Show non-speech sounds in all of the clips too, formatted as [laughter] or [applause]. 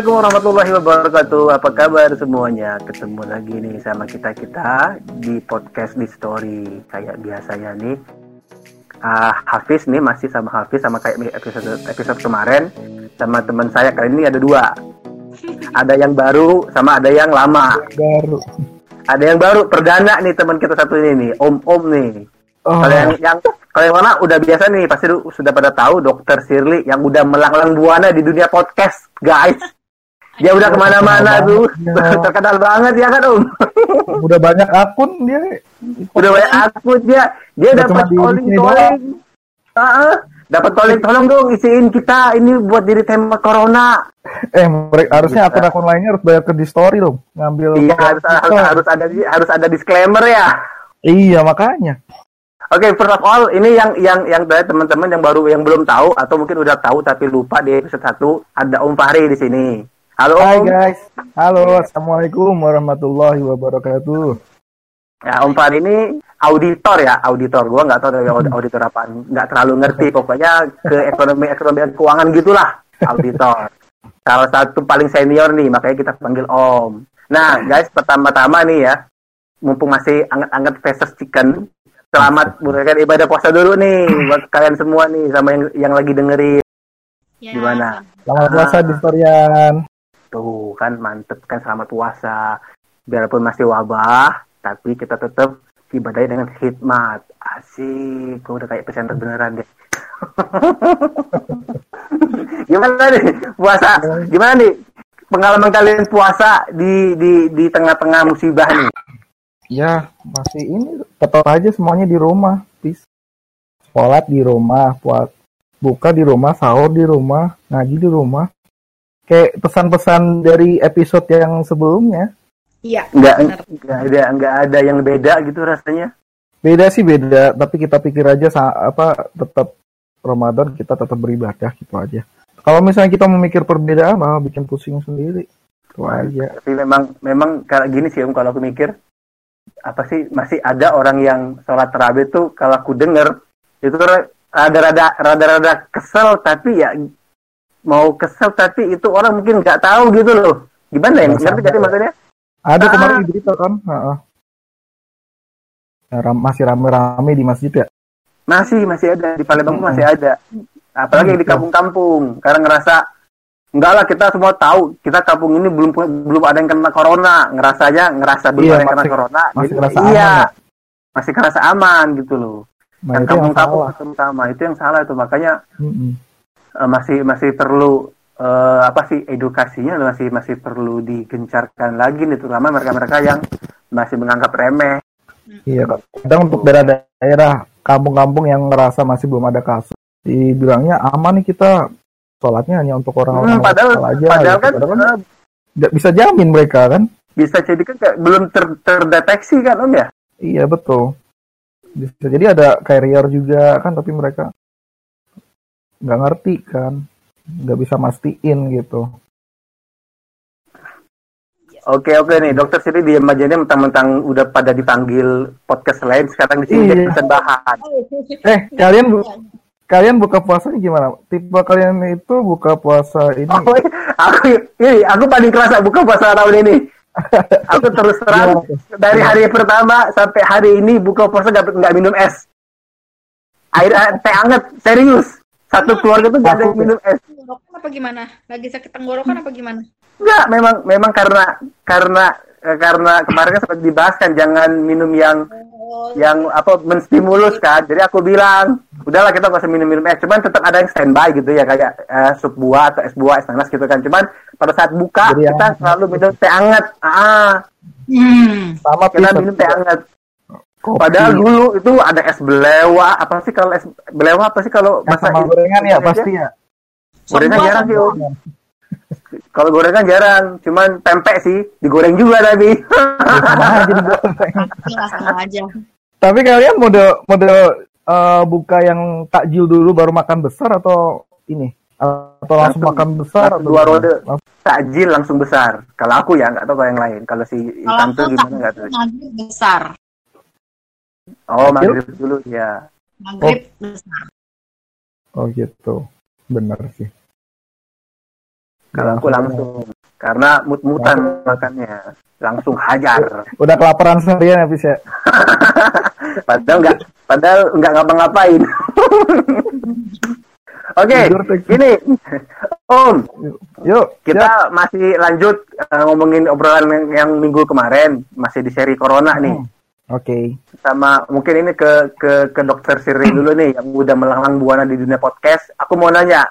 Assalamualaikum warahmatullahi wabarakatuh. Apa kabar semuanya? Ketemu lagi nih sama kita kita di podcast di story kayak biasanya nih. Uh, Hafiz nih masih sama Hafiz sama kayak episode episode kemarin sama teman saya kali ini ada dua. Ada yang baru sama ada yang lama. Baru. Ada yang baru perdana nih teman kita satu ini nih, Om Om nih. Oh, Kalau yang, yang kalau yang mana udah biasa nih pasti sudah pada tahu Dokter Shirley yang udah melanglang buana di dunia podcast guys. Dia udah ke mana-mana tuh [laughs] ya. terkenal banget ya kan Om. [laughs] udah banyak akun dia. udah banyak akun dia dia dapat cuma di calling sini tolong. Heeh. Dapat calling tolong dong isiin kita ini buat diri tema corona. Eh, harusnya akun-akun lainnya harus bayar ke di story dong, ngambil. Iya harus, harus harus ada harus ada disclaimer ya. Iya makanya. Oke, first of all, ini yang yang yang dari teman-teman yang baru yang belum tahu atau mungkin udah tahu tapi lupa di episode 1 ada Om Fahri di sini. Halo Hai guys, halo, assalamualaikum warahmatullahi wabarakatuh. Ya, Om Fahri ini auditor ya, auditor. Gua nggak tahu dari aud- auditor apaan, nggak terlalu ngerti. Pokoknya ke ekonomi ekonomi dan keuangan gitulah, auditor. [laughs] Salah satu paling senior nih, makanya kita panggil Om. Nah, guys, pertama-tama nih ya, mumpung masih anget-anget versus chicken, selamat [laughs] merayakan ibadah puasa dulu nih buat kalian semua nih sama yang yang lagi dengerin. Ya, Gimana? Selamat puasa Ah. Tuh kan mantep kan selamat puasa. Biarpun masih wabah, tapi kita tetap ibadah dengan hikmat. Asik, gue udah kayak presenter beneran deh. [laughs] gimana nih puasa? Gimana nih pengalaman kalian puasa di di di tengah-tengah musibah nih? Ya, masih ini tetap aja semuanya di rumah, please. Sholat di rumah, buat buka di rumah, sahur di rumah, ngaji di rumah. Kayak pesan-pesan dari episode yang sebelumnya. Iya. Nggak, benar. nggak ada nggak ada yang beda gitu rasanya. Beda sih beda, tapi kita pikir aja apa tetap Ramadan kita tetap beribadah gitu aja. Kalau misalnya kita memikir perbedaan malah bikin pusing sendiri. Itu aja. Tapi memang memang kayak gini sih Om kalau aku mikir apa sih masih ada orang yang sholat terawih tuh kalau aku denger itu ra- rada-rada rada-rada kesel tapi ya mau kesel tapi itu orang mungkin nggak tahu gitu loh. Gimana ya ngerti jadi maksudnya? Ada Ah. kemarin di berita kan? Ya, ram- masih rame-rame di masjid ya. masih masih ada. Di Palembang Hmm. masih ada. Apalagi di Betul. kampung-kampung. Karena ngerasa enggak lah kita semua tahu. Kita kampung ini belum belum ada yang kena corona. Ngerasanya ngerasa belum Iya, ada yang kena masih- corona masih Jadi, iya. aman ya? masih kerasa aman gitu loh. Nah, itu yang kampung-kampung terutama. Itu yang salah itu makanya Mm-mm. Eh, masih masih perlu eh, apa sih edukasinya masih masih perlu digencarkan lagi nih terutama mereka-mereka yang masih menganggap remeh Iya, kadang untuk daerah-daerah kampung-kampung yang ngerasa masih belum ada kasus, dibilangnya aman nih kita sholatnya hanya untuk orang-orang Hmm, padahal lokal aja. padahal gitu. kan Padahal eh, nggak bisa jamin mereka kan? bisa jadi kan belum ter- terdeteksi kan om ya Iya betul. Bisa jadi ada carrier juga kan, tapi mereka nggak ngerti kan, nggak bisa mastiin gitu. oke oke nih dokter sini diem aja nih mentang-mentang udah pada dipanggil podcast lain sekarang di sini Iya. jadi bahan Eh kalian bu- kalian buka puasanya gimana? Tipe kalian itu buka puasa ini? oh, aku ini aku paling kerasa buka puasa tahun ini aku terus [laughs] terang dari hari pertama sampai hari ini buka puasa nggak nggak minum es air eh, teh anget serius satu keluarga tuh nggak ada yang minum es Tenggorokan apa gimana? Lagi sakit tenggorokan apa gimana? Enggak, memang memang karena karena eh, karena kemarin kan sempat dibahas kan jangan minum yang Oh, yang apa menstimulus kan. Jadi aku bilang, udahlah kita nggak usah minum-minum es, cuman tetap ada yang standby gitu ya kayak eh, sup buah atau es buah, es nanas gitu kan. Cuman pada saat buka Jadi yang- kita selalu minum teh hangat. Ah, Hmm. Sama kita minum teh hangat. Kopi. Padahal dulu itu ada es belewa, apa sih kalau es belewa apa sih kalau Yang sama ini- gorengan ya pasti ya. Gorengan jarang sih, Om. Kalau gorengan jarang, cuman pempek sih digoreng juga tapi. Ya, sama [laughs] aja. Tapi kalian mode mode eh, buka yang takjil dulu baru makan besar atau ini? Atau langsung, Langsung- makan besar langsung atau dua rode. Langsung- takjil langsung besar. Kalau aku ya nggak tahu kalau yang lain. Kalau si tuh gimana nggak tahu. besar. Oh maghrib dulu ya. Maghrib besar. Oh gitu. Bener sih. Kalau aku langsung karena mut-mutan makannya langsung hajar. [laughs] Udah kelaparan seharian ya, ya. [laughs] padahal nggak padahal nggak ngapa-ngapain. [laughs] Oke, Tek. ini Om, Yuk, kita masih lanjut eh, ngomongin obrolan yang, yang minggu kemarin, masih di seri corona nih. Hmm. Oke. Sama mungkin ini ke ke ke dokter Siri [clears throat] dulu nih yang udah melanglang buana di dunia podcast. Aku mau nanya,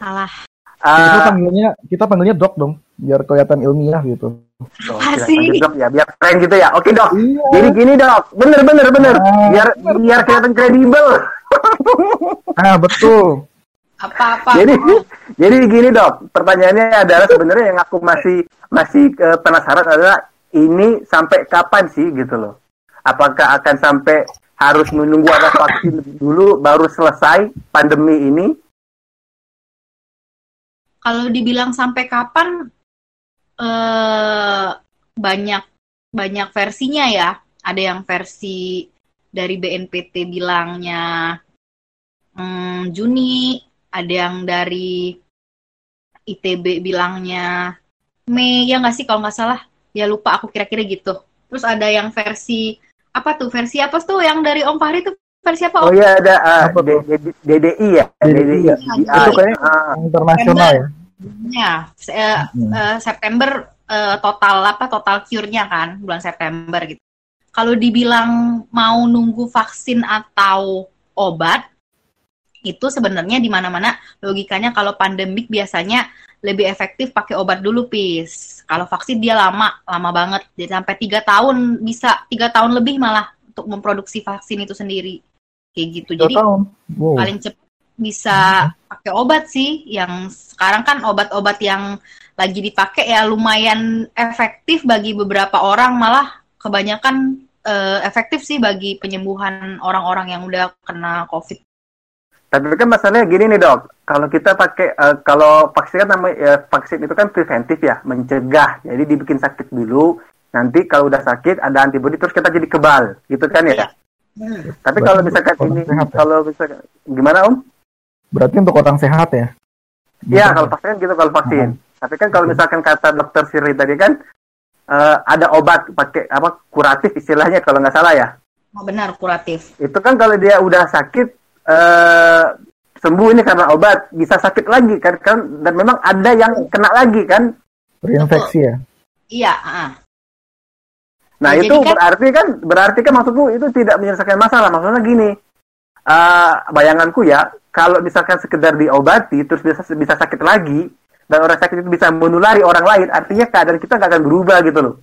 Salah. Kita eh, panggilnya kita panggilnya dok dong, biar kelihatan ilmiah gitu. Oh, sih? dok ya, biar keren gitu ya. Oke dok. Iya. Jadi gini dok, bener bener bener. Ah, Biar biar kelihatan kredibel. [laughs] Ah betul. Apa-apa. jadi jadi gini dok, pertanyaannya adalah sebenarnya yang aku masih masih eh, penasaran adalah ini sampai kapan sih gitu loh? Apakah akan sampai harus menunggu ada vaksin dulu baru selesai pandemi ini? Kalau dibilang sampai kapan eh banyak banyak versinya ya. Ada yang versi dari BNPT bilangnya hmm, Juni, ada yang dari ITB bilangnya Mei ya nggak sih kalau nggak salah. Ya lupa aku kira-kira gitu. Terus ada yang versi apa tuh? Versi apa tuh yang dari Om Fahri tuh versi apa? Oh iya ada eh, Apa tuh? D- D- DDI ya, DDI ya. Itu kayak ah, internasional ya. Ya, se- eh, September eh, total apa total cure-nya kan bulan September gitu. Kalau dibilang mau nunggu vaksin atau obat itu sebenarnya di mana-mana logikanya kalau pandemik biasanya lebih efektif pakai obat dulu pis. Kalau vaksin dia lama, lama banget. Jadi sampai tiga tahun bisa tiga tahun lebih malah untuk memproduksi vaksin itu sendiri kayak gitu. Jadi tahun. Wow. paling cepat bisa pakai obat sih yang sekarang kan obat-obat yang lagi dipakai ya lumayan efektif bagi beberapa orang malah kebanyakan eh, efektif sih bagi penyembuhan orang-orang yang udah kena covid Tapi kan masalahnya gini nih dok, kalau kita pakai eh, kalau vaksin kan namanya ya, vaksin itu kan preventif ya, mencegah. Jadi dibikin sakit dulu, nanti kalau udah sakit ada antibodi terus kita jadi kebal, gitu kan ya. Iya. Tapi Berarti kalau misalkan ini, sehat ya? kalau misalkan gimana om? Berarti untuk orang sehat ya. Iya kalau vaksin kan gitu kalau vaksin. Tapi kan kalau misalkan kata dokter Siri tadi kan eh, ada obat pakai apa kuratif istilahnya kalau nggak salah ya. Oh, benar kuratif Itu kan kalau dia udah sakit eh sembuh ini karena obat bisa sakit lagi kan kan dan memang ada yang kena lagi kan Terinfeksi ya. iya ah. Nah Ya, itu kan- berarti kan berarti kan maksudku itu tidak menyelesaikan masalah. Maksudnya gini, eh bayanganku ya, kalau misalkan sekedar diobati terus bisa bisa sakit lagi dan orang sakit itu bisa menulari orang lain, artinya keadaan kita nggak akan berubah gitu loh.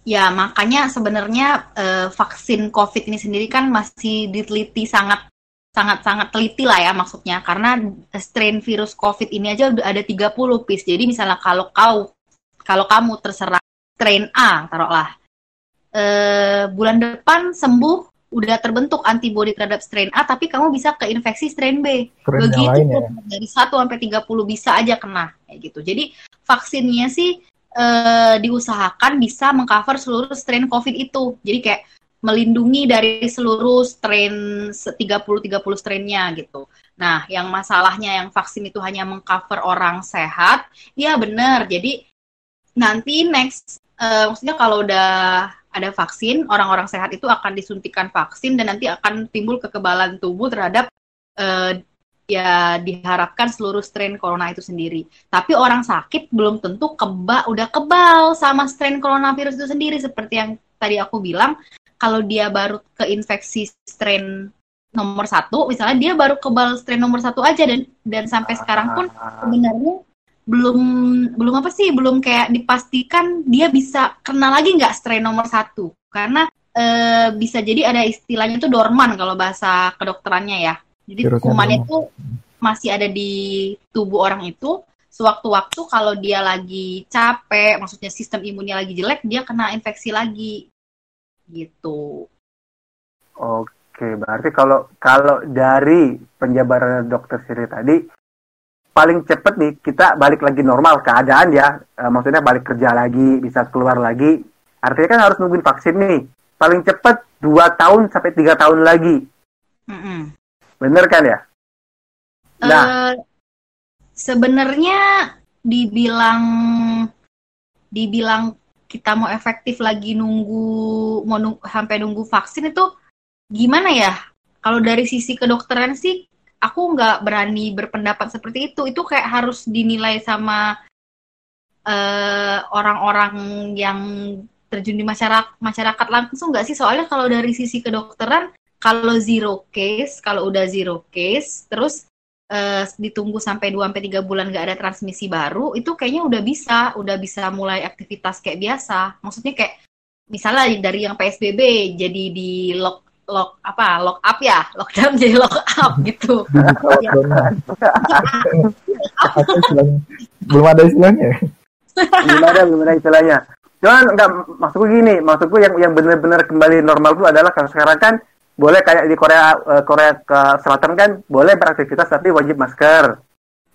ya makanya sebenarnya eh, vaksin covid ini sendiri kan masih diteliti sangat sangat sangat teliti lah ya maksudnya. Karena strain virus covid ini aja udah ada 30 pis jadi misalnya kalau kau kalau kamu terserah strain A taruhlah eh, bulan depan sembuh udah terbentuk antibodi terhadap strain A tapi kamu bisa keinfeksi strain B. Yang begitu ya. dari 1 sampai 30 bisa aja kena kayak gitu. Jadi vaksinnya sih eh, diusahakan bisa mengcover seluruh strain covid itu. Jadi kayak melindungi dari seluruh strain 30-30 strainnya gitu. Nah, yang masalahnya yang vaksin itu hanya mengcover orang sehat, ya benar. Jadi nanti next, eh, maksudnya kalau udah ada vaksin, orang-orang sehat itu akan disuntikan vaksin dan nanti akan timbul kekebalan tubuh terhadap eh, ya diharapkan seluruh strain corona itu sendiri. Tapi orang sakit belum tentu keba udah kebal sama strain coronavirus itu sendiri seperti yang tadi aku bilang kalau dia baru keinfeksi strain nomor satu, misalnya dia baru kebal strain nomor satu aja dan dan sampai sekarang pun sebenarnya belum belum apa sih belum kayak dipastikan dia bisa kena lagi nggak strain nomor satu. Karena eh, bisa jadi ada istilahnya itu dorman kalau bahasa kedokterannya ya. Jadi kumannya itu masih ada di tubuh orang itu. Sewaktu-waktu kalau dia lagi capek, maksudnya sistem imunnya lagi jelek, dia kena infeksi lagi gitu. Oke, berarti kalau kalau dari penjabaran dokter Siri tadi paling cepet nih kita balik lagi normal keadaan ya, Eh, maksudnya balik kerja lagi, bisa keluar lagi. Artinya kan harus nungguin vaksin nih. Paling cepet 2 tahun sampai tiga tahun lagi. Mm-mm. Bener kan ya? Nah, Eh, sebenarnya dibilang dibilang kita mau efektif lagi nunggu mau nunggu, sampai nunggu vaksin itu gimana ya? Kalau dari sisi kedokteran sih aku nggak berani berpendapat seperti itu. Itu kayak harus dinilai sama eh, orang-orang uh, yang terjun di masyarakat masyarakat langsung nggak sih? Soalnya kalau dari sisi kedokteran, kalau zero case, kalau udah zero case, terus uh, ditunggu sampai 2 sampai 3 bulan nggak ada transmisi baru, itu kayaknya udah bisa, udah bisa mulai aktivitas kayak biasa. Maksudnya kayak misalnya dari yang PSBB jadi di lock lock apa lock up ya lockdown [laughs] jadi lock up gitu. Belum ada istilahnya. Belum ada belum ada istilahnya. Cuman nggak maksudku gini maksudku yang yang benar-benar kembali normal itu adalah kalau sekarang kan boleh kayak di Korea uh, Korea ke Selatan kan boleh beraktivitas tapi wajib masker.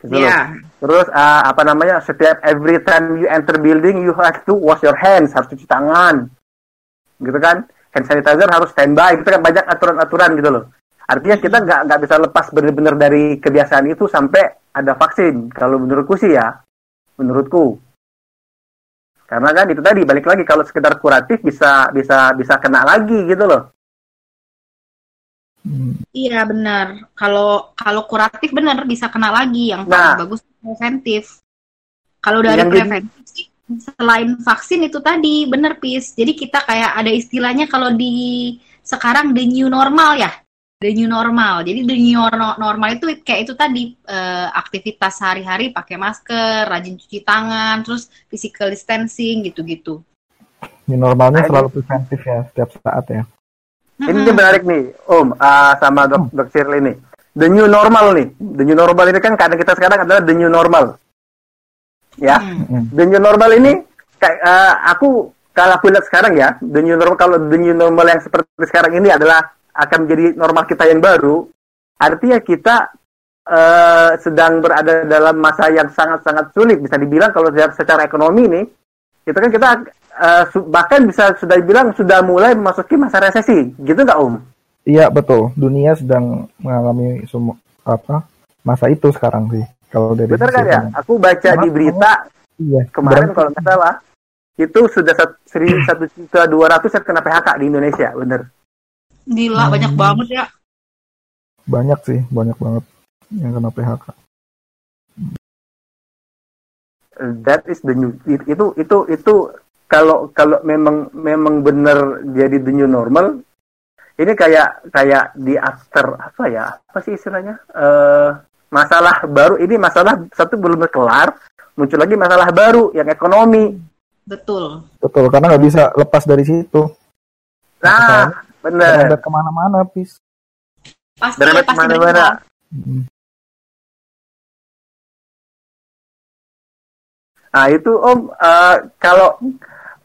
Gitu yeah. terus uh, apa namanya setiap every time you enter building you have to wash your hands harus cuci tangan. Gitu kan? Hand sanitizer harus standby gitu kan? Banyak aturan-aturan gitu loh. Artinya kita nggak nggak bisa lepas benar-benar dari kebiasaan itu sampai ada vaksin. Kalau menurutku sih ya menurutku. Karena kan itu tadi balik lagi kalau sekedar kuratif bisa bisa bisa kena lagi gitu loh Iya benar. Kalau kalau kuratif benar bisa kena lagi yang nah, bagus preventif. Kalau dari preventif sih selain vaksin itu tadi benar pis. Jadi kita kayak ada istilahnya kalau di sekarang the new normal ya. The new normal. Jadi the new normal itu kayak itu tadi uh, aktivitas sehari-hari pakai masker, rajin cuci tangan, terus physical distancing gitu-gitu. New normalnya selalu preventif ya setiap saat ya. Ini hmm. menarik nih, Om, uh, sama Dok, hmm. Dok Shirley nih. The new normal nih. The new normal ini kan karena kita sekarang adalah the new normal. Ya. Hmm. The new normal ini kayak uh, aku kalau aku lihat sekarang ya, the new normal kalau the new normal yang seperti sekarang ini adalah akan menjadi normal kita yang baru, artinya kita uh, sedang berada dalam masa yang sangat-sangat sulit bisa dibilang kalau secara ekonomi nih, itu kan kita uh, bahkan bisa sudah bilang sudah mulai memasuki masa resesi, gitu nggak Om? Iya betul, dunia sedang mengalami semua apa masa itu sekarang sih. Kalau dari Benar kan ya? Aku baca di berita iya, kemarin kalau nggak salah itu sudah [clears throat] satu juta dua ratus kena PHK di Indonesia, bener? Gila hmm. banyak banget ya. Banyak sih, banyak banget yang kena PHK. That is the new itu itu itu kalau kalau memang memang benar jadi the new normal ini kayak kayak di after apa ya apa sih istilahnya? Uh, masalah baru ini masalah satu belum kelar muncul lagi masalah baru yang ekonomi. Betul. Betul karena nggak bisa lepas dari situ. Nah benar. Ada ke mana-mana pis. Pasti pasti ke mana-mana Nah itu Om uh, kalau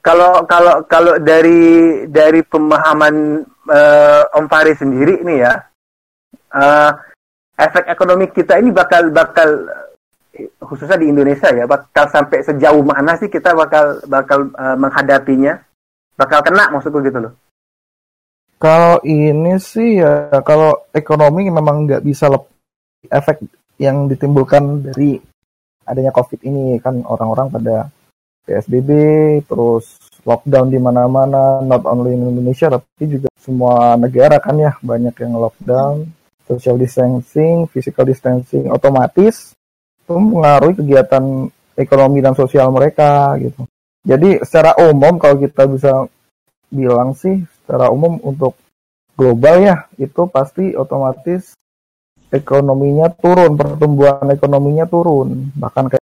kalau kalau kalau dari dari pemahaman uh, Om Fari sendiri ini ya uh, efek ekonomi kita ini bakal bakal khususnya di Indonesia ya bakal sampai sejauh mana sih kita bakal bakal uh, menghadapinya? Bakal kena maksudku gitu loh. Kalau ini sih ya kalau ekonomi memang nggak bisa lep, efek yang ditimbulkan dari adanya COVID ini kan orang-orang pada PSBB, terus lockdown di mana-mana, not only in Indonesia tapi juga semua negara kan ya banyak yang lockdown, social distancing, physical distancing, otomatis itu mengaruhi kegiatan ekonomi dan sosial mereka gitu. Jadi secara umum kalau kita bisa bilang sih secara umum untuk global ya itu pasti otomatis ekonominya turun, pertumbuhan ekonominya turun, bahkan kayak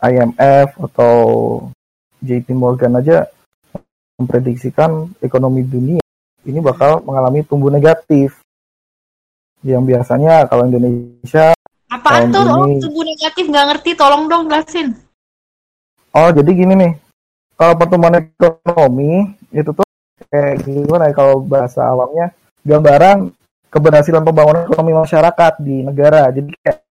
IMF atau JP Morgan aja memprediksikan ekonomi dunia ini bakal mengalami tumbuh negatif. Yang biasanya kalau Indonesia apa tuh ini... oh, tumbuh negatif nggak ngerti, tolong dong jelasin. Oh jadi gini nih, kalau pertumbuhan ekonomi itu tuh kayak gimana ya kalau bahasa awamnya gambaran keberhasilan pembangunan ekonomi masyarakat di negara. Jadi kayak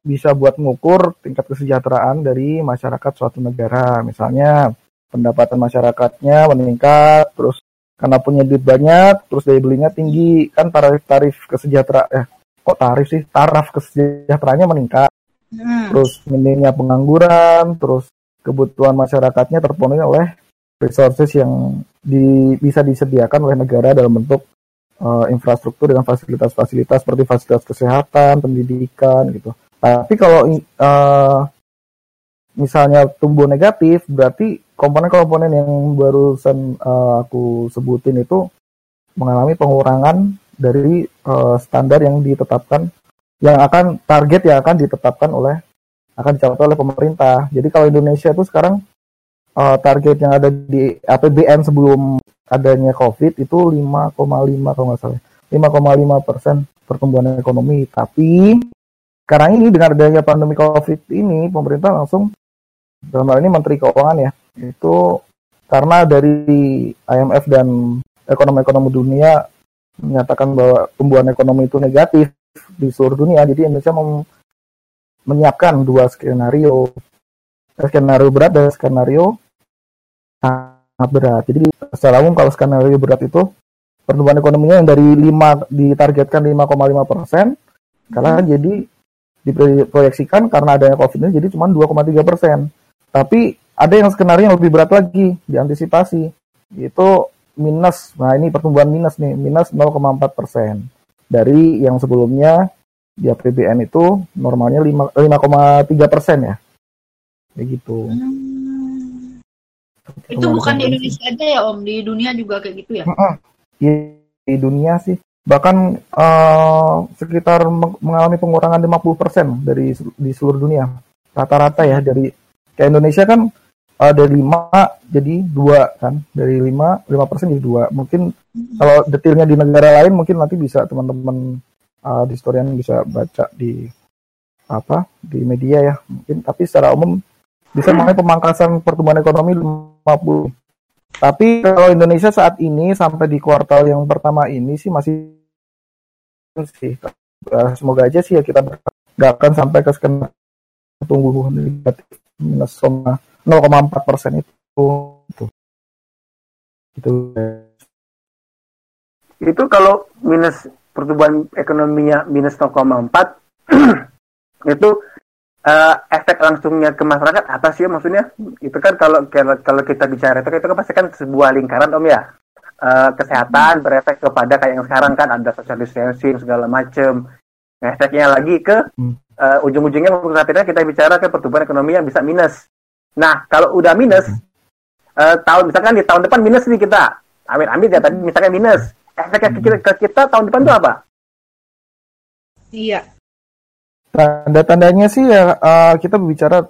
bisa buat mengukur tingkat kesejahteraan dari masyarakat suatu negara. Misalnya pendapatan masyarakatnya meningkat, terus karena punya duit banyak, terus daya belinya tinggi, kan tarif tarif kesejahteraan eh kok tarif sih taraf kesejahteraannya meningkat. Hmm. terus minimnya pengangguran, terus kebutuhan masyarakatnya terpenuhi oleh resources yang di, bisa disediakan oleh negara dalam bentuk uh, infrastruktur dengan fasilitas-fasilitas seperti fasilitas kesehatan, pendidikan gitu. Tapi kalau uh, misalnya tumbuh negatif, berarti komponen-komponen yang barusan uh, aku sebutin itu mengalami pengurangan dari uh, standar yang ditetapkan yang akan target yang akan ditetapkan oleh akan dicapai oleh pemerintah. Jadi kalau Indonesia itu sekarang uh, target yang ada di APBN sebelum adanya COVID itu 5,5 kalau nggak salah, 5,5 persen pertumbuhan ekonomi. Tapi sekarang ini dengan adanya pandemi COVID ini, pemerintah langsung dalam hal ini Menteri Keuangan ya, itu karena dari IMF dan ekonomi-ekonomi dunia menyatakan bahwa tumbuhan ekonomi itu negatif di seluruh dunia. Jadi Indonesia menyiapkan dua skenario, skenario berat dan skenario sangat berat. Jadi secara umum kalau skenario berat itu pertumbuhan ekonominya yang dari 5 ditargetkan 5,5 persen, hmm. jadi diproyeksikan karena adanya COVID ini jadi cuma 2,3 persen. Tapi ada yang skenario yang lebih berat lagi diantisipasi, itu minus. Nah ini pertumbuhan minus nih, minus 0,4 persen dari yang sebelumnya di APBN itu normalnya 5,3 persen ya. Kayak gitu. Hmm. Itu bukan di Indonesia aja ya Om, di dunia juga kayak gitu ya? Di, di dunia sih. Bahkan uh, sekitar mengalami pengurangan 50 persen dari di seluruh dunia. Rata-rata ya dari kayak Indonesia kan uh, dari lima jadi dua kan. Dari lima lima persen jadi dua. Mungkin kalau detailnya di negara lain mungkin nanti bisa teman-teman uh, di historian bisa baca di apa di media ya mungkin. Tapi secara umum bisa mengenai pemangkasan pertumbuhan ekonomi 50 tapi kalau Indonesia saat ini sampai di kuartal yang pertama ini sih masih sih. Uh, semoga aja sih ya kita nggak akan sampai ke skenario tunggu negatif minus 0,4 persen itu. Itu itu itu kalau minus pertumbuhan ekonominya minus 0,4 [clears throat] itu uh, efek langsungnya ke masyarakat apa sih maksudnya? Itu kan kalau kalau kita bicara itu itu kan pasti kan sebuah lingkaran om ya uh, kesehatan berefek kepada kayak yang sekarang kan ada social distancing segala macam efeknya lagi ke uh, ujung-ujungnya saat ini kita bicara ke pertumbuhan ekonomi yang bisa minus. Nah, kalau udah minus, uh, tahun misalkan di tahun depan minus nih kita, amin amin ya tadi misalkan minus, efeknya ke kita, ke kita tahun depan itu apa? Iya. Tanda-tandanya sih ya uh, kita berbicara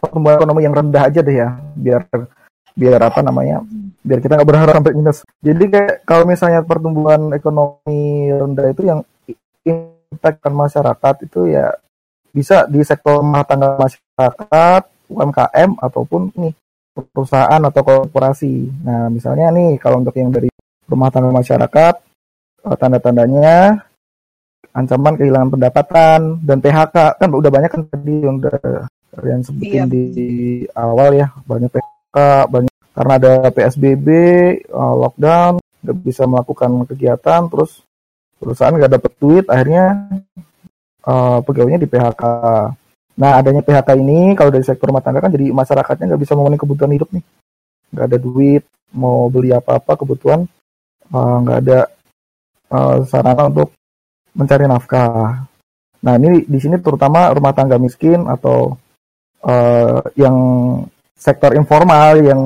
pertumbuhan ekonomi yang rendah aja deh ya, biar biar apa namanya, biar kita nggak berharap sampai minus. Jadi kayak kalau misalnya pertumbuhan ekonomi rendah itu yang impact masyarakat itu ya bisa di sektor rumah tangga masyarakat, UMKM ataupun nih perusahaan atau korporasi. Nah, misalnya nih kalau untuk yang dari rumah tangga masyarakat, eh, tanda-tandanya ancaman kehilangan pendapatan dan PHK kan udah banyak kan tadi yang udah kalian sebutin iya. di awal ya banyak PHK banyak karena ada PSBB eh, lockdown nggak bisa melakukan kegiatan terus perusahaan nggak dapet duit akhirnya uh, pegawainya di PHK Nah, adanya PHK ini kalau dari sektor rumah tangga kan jadi masyarakatnya nggak bisa memenuhi kebutuhan hidup nih. Nggak ada duit, mau beli apa-apa kebutuhan, uh, ada uh, sarana untuk mencari nafkah. Nah, ini di sini terutama rumah tangga miskin atau uh, yang sektor informal yang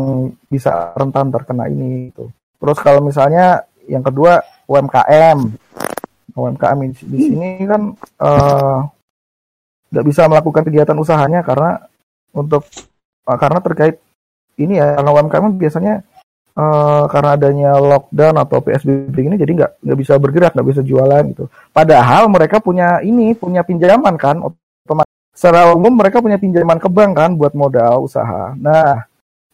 bisa rentan terkena ini. Gitu. Terus kalau misalnya yang kedua UMKM, UMKM di sini kan uh, nggak bisa melakukan kegiatan usahanya karena untuk uh, karena terkait ini ya karena UMKM biasanya uh, karena adanya lockdown atau PSBB ini jadi nggak nggak bisa bergerak nggak bisa jualan gitu padahal mereka punya ini punya pinjaman kan otomatis secara umum mereka punya pinjaman ke bank kan buat modal usaha. Nah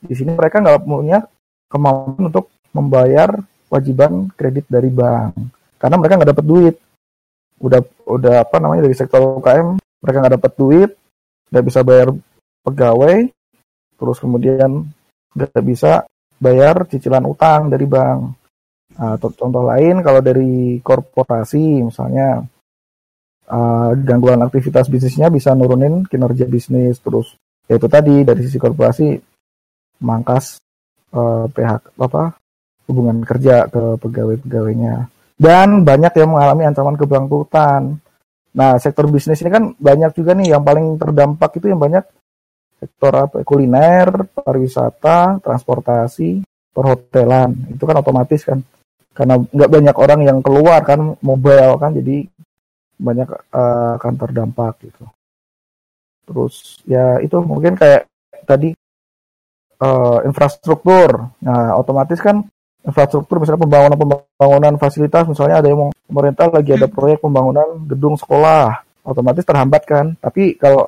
di sini mereka nggak punya kemampuan untuk membayar wajiban kredit dari bank. Karena mereka nggak dapat duit. Udah udah apa namanya dari sektor UKM mereka nggak dapat duit, nggak bisa bayar pegawai, terus kemudian nggak bisa bayar cicilan utang dari bank. Nah, contoh lain kalau dari korporasi misalnya uh, gangguan aktivitas bisnisnya bisa nurunin kinerja bisnis terus ya itu tadi dari sisi korporasi mangkas uh, PHK apa hubungan kerja ke pegawai-pegawainya dan banyak yang mengalami ancaman kebangkrutan. Nah, sektor bisnis ini kan banyak juga nih yang paling terdampak itu yang banyak sektor apa kuliner, pariwisata, transportasi, perhotelan. Itu kan otomatis kan karena nggak banyak orang yang keluar kan mobile kan jadi banyak uh, akan terdampak gitu. Terus ya itu mungkin kayak tadi uh, infrastruktur. Nah, otomatis kan infrastruktur misalnya pembangunan pembangunan fasilitas misalnya ada yang mau pemerintah lagi ada hmm. proyek pembangunan gedung sekolah otomatis terhambat kan tapi kalau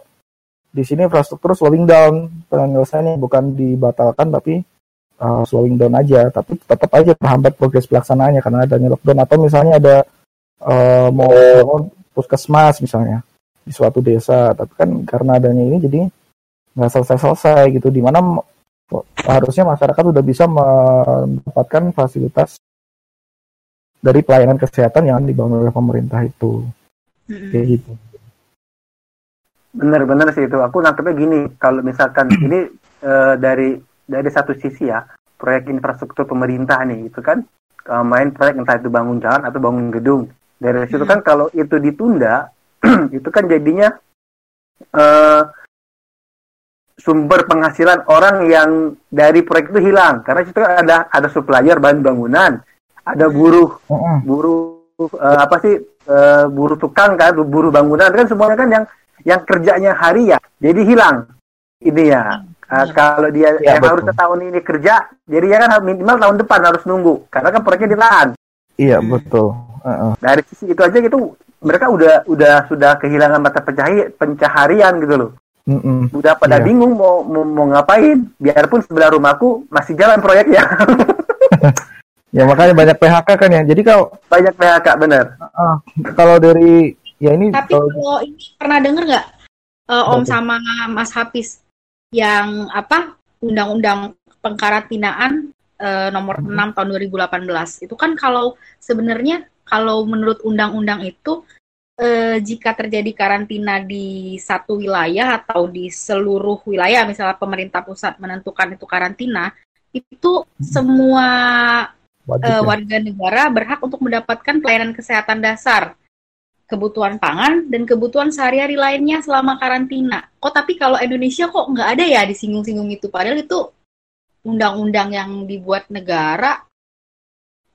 di sini infrastruktur slowing down penyelesaiannya bukan dibatalkan tapi uh, slowing down aja tapi tetap aja terhambat progres pelaksanaannya karena adanya lockdown atau misalnya ada uh, mau puskesmas misalnya di suatu desa tapi kan karena adanya ini jadi nggak selesai-selesai gitu di mana harusnya masyarakat sudah bisa mendapatkan fasilitas dari pelayanan kesehatan yang dibangun oleh pemerintah itu. Mm-hmm. Kayak gitu. Bener-bener sih itu. Aku nangkepnya gini, kalau misalkan [clears throat] ini e, dari dari satu sisi ya, proyek infrastruktur pemerintah nih, itu kan e, main proyek entah itu bangun jalan atau bangun gedung. Dari situ kan kalau itu ditunda, [clears throat] itu kan jadinya e, sumber penghasilan orang yang dari proyek itu hilang. Karena situ ada ada supplier bahan bangunan ada buruh buruh uh, apa sih uh, buruh tukang kan buruh bangunan kan semuanya kan yang yang kerjanya hari ya jadi hilang ini ya uh, kalau dia ya, yang betul. harus tahun ini kerja jadi ya kan minimal tahun depan harus nunggu karena kan proyeknya ditahan iya betul uh -uh. dari sisi itu aja gitu mereka udah udah sudah kehilangan mata pencaharian gitu loh Mm-mm. Udah pada yeah. bingung mau, mau mau ngapain. Biarpun sebelah rumahku masih jalan proyeknya. [laughs] ya makanya banyak PHK kan ya. Jadi kalau banyak PHK bener. Uh, kalau dari ya ini. Tapi kalau, kalau ini pernah denger nggak uh, Om sama Mas Hafiz yang apa undang-undang pengkarantinaan uh, nomor hmm. 6 tahun 2018 itu kan kalau sebenarnya kalau menurut undang-undang itu eh, jika terjadi karantina di satu wilayah atau di seluruh wilayah, misalnya pemerintah pusat menentukan itu karantina, itu semua Wajib, eh, ya? warga negara berhak untuk mendapatkan pelayanan kesehatan dasar, kebutuhan pangan dan kebutuhan sehari-hari lainnya selama karantina. Kok tapi kalau Indonesia kok nggak ada ya disinggung-singgung itu, padahal itu undang-undang yang dibuat negara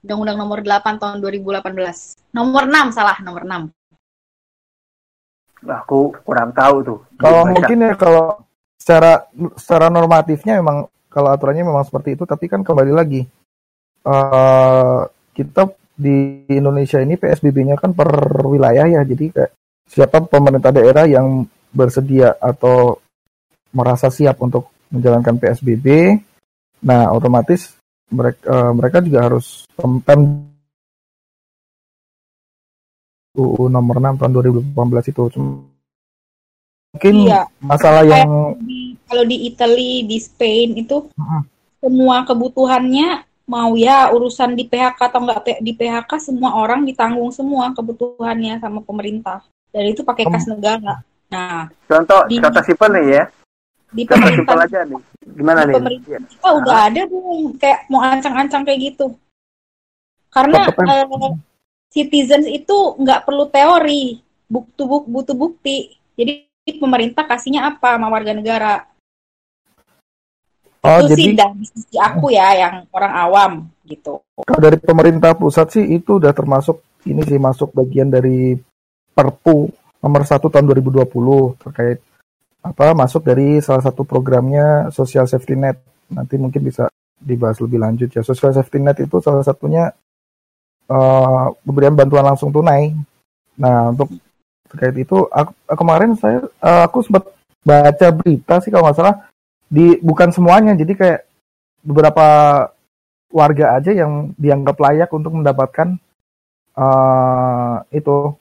Undang-Undang nomor 8 tahun 2018. Nomor 6 salah, nomor 6 aku kurang tahu tuh. Kalau mungkin ya kalau secara secara normatifnya memang kalau aturannya memang seperti itu, tapi kan kembali lagi uh, kita di Indonesia ini PSBB-nya kan per wilayah ya, jadi kayak siapa pemerintah daerah yang bersedia atau merasa siap untuk menjalankan PSBB, nah otomatis mereka uh, mereka juga harus pem UU nomor 6 tahun 2018 itu mungkin iya. masalah yang di, kalau di Italy di Spain itu uh-huh. semua kebutuhannya mau ya urusan di PHK atau enggak di PHK semua orang ditanggung semua kebutuhannya sama pemerintah dan itu pakai kas negara nah contoh di, contoh simpel nih ya di pemerintah. aja nih. Gimana di nih? pemerintah. Kita udah ada tuh kayak mau ancang-ancang kayak gitu. Karena eh, citizens itu nggak perlu teori, butuh buk, butuh bukti. Jadi pemerintah kasihnya apa sama warga negara? Oh, itu jadi, sih dari sisi aku ya yang orang awam gitu. Kalau dari pemerintah pusat sih itu udah termasuk ini sih masuk bagian dari Perpu nomor 1 tahun 2020 terkait apa masuk dari salah satu programnya Social Safety Net. Nanti mungkin bisa dibahas lebih lanjut ya. Social Safety Net itu salah satunya uh, pemberian bantuan langsung tunai. Nah untuk terkait itu aku, kemarin saya uh, aku sempat baca berita sih kalau nggak salah di bukan semuanya jadi kayak beberapa warga aja yang dianggap layak untuk mendapatkan uh, itu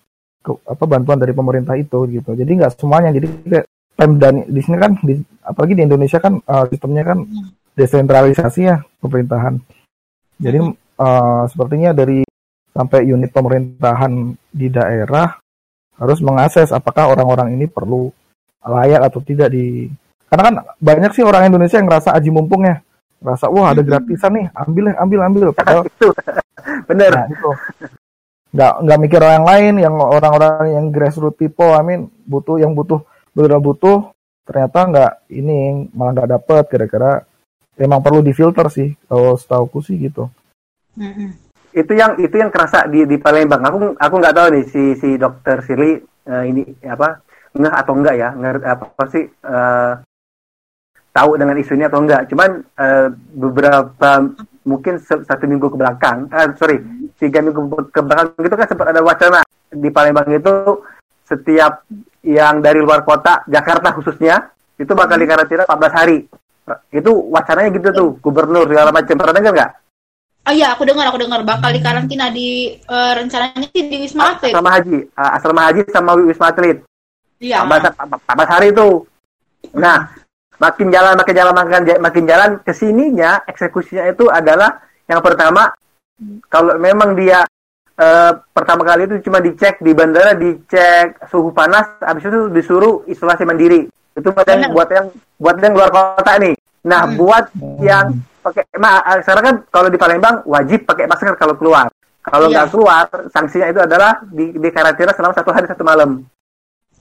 ke, apa bantuan dari pemerintah itu gitu jadi nggak semuanya jadi kayak Pemda di sini kan di, apalagi di Indonesia kan uh, sistemnya kan desentralisasi ya pemerintahan. Jadi uh, sepertinya dari sampai unit pemerintahan di daerah harus mengakses apakah orang-orang ini perlu layak atau tidak di karena kan banyak sih orang Indonesia yang ngerasa aji mumpung ya. Ngerasa wah ada gratisan nih ambil ambil ambil. [laughs] Padahal itu. Bener. Nah, itu nggak nggak mikir orang lain yang orang-orang yang grassroots people I mean butuh yang butuh benar butuh ternyata nggak ini malah nggak dapet kira-kira emang perlu difilter sih kalau setauku sih gitu. Itu yang itu yang kerasa di di Palembang. Aku aku nggak tahu nih si si dokter Sirli eh, ini apa nggak atau enggak ya? Ngerti apa sih eh, tahu dengan isu ini atau enggak cuman eh, beberapa mungkin se- satu minggu ke belakang eh, sorry tiga minggu ke belakang itu kan sempat ada wacana. Di Palembang itu setiap yang dari luar kota Jakarta khususnya itu bakal dikarantina 14 hari. Itu wacananya gitu tuh gubernur segala macam. Pernah dengar nggak? Oh iya, aku dengar, aku dengar. Bakal dikarantina di eh, rencananya sih di Wisma Atlet. asrama haji. Uh, asrama haji sama wisma atlet. Iya. 14, 14 hari itu. Nah makin jalan makin jalan makin, ja- makin jalan ke sininya eksekusinya itu adalah yang pertama kalau memang dia eh, pertama kali itu cuma dicek di bandara dicek suhu panas habis itu disuruh isolasi mandiri. Itu buat yang buat yang buat yang luar kota nih. Nah Hmm. buat yang pakai ma eh, sekarang kan kalau di Palembang wajib pakai masker kalau keluar. Kalau Iya. nggak keluar sanksinya itu adalah di, di karantina selama satu hari satu malam.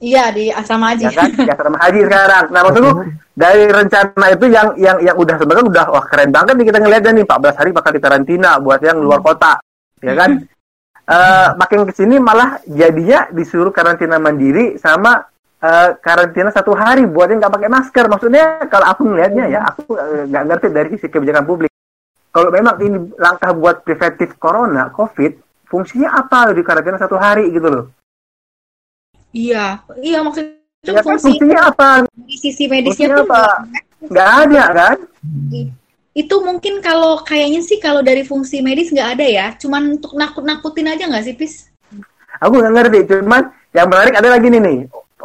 Iya di asrama haji. ya kan? Ya asrama haji sekarang. Nah maksudku dari rencana itu yang yang yang udah sebenarnya udah wah keren banget nih kita ngeliatnya nih. 14 hari bakal dikarantina buat yang luar kota. Ya kan [laughs] Eh makin ke sini malah jadinya disuruh karantina mandiri sama eh, karantina satu hari buat yang nggak pakai masker. Maksudnya kalau aku ngelihatnya ya aku nggak ngerti dari sisi kebijakan publik. Kalau memang ini langkah buat preventif corona covid fungsinya apa di karantina satu hari gitu loh? Iya, iya maksudnya itu ya kan fungsi fungsinya apa? dari sisi medisnya fungsinya tuh apa? nggak ada. Kan itu mungkin kalau kayaknya sih kalau dari fungsi medis nggak ada ya, cuman untuk nakut-nakutin aja nggak sih, Pis? aku nggak ngerti cuman yang menarik ada lagi nih nih.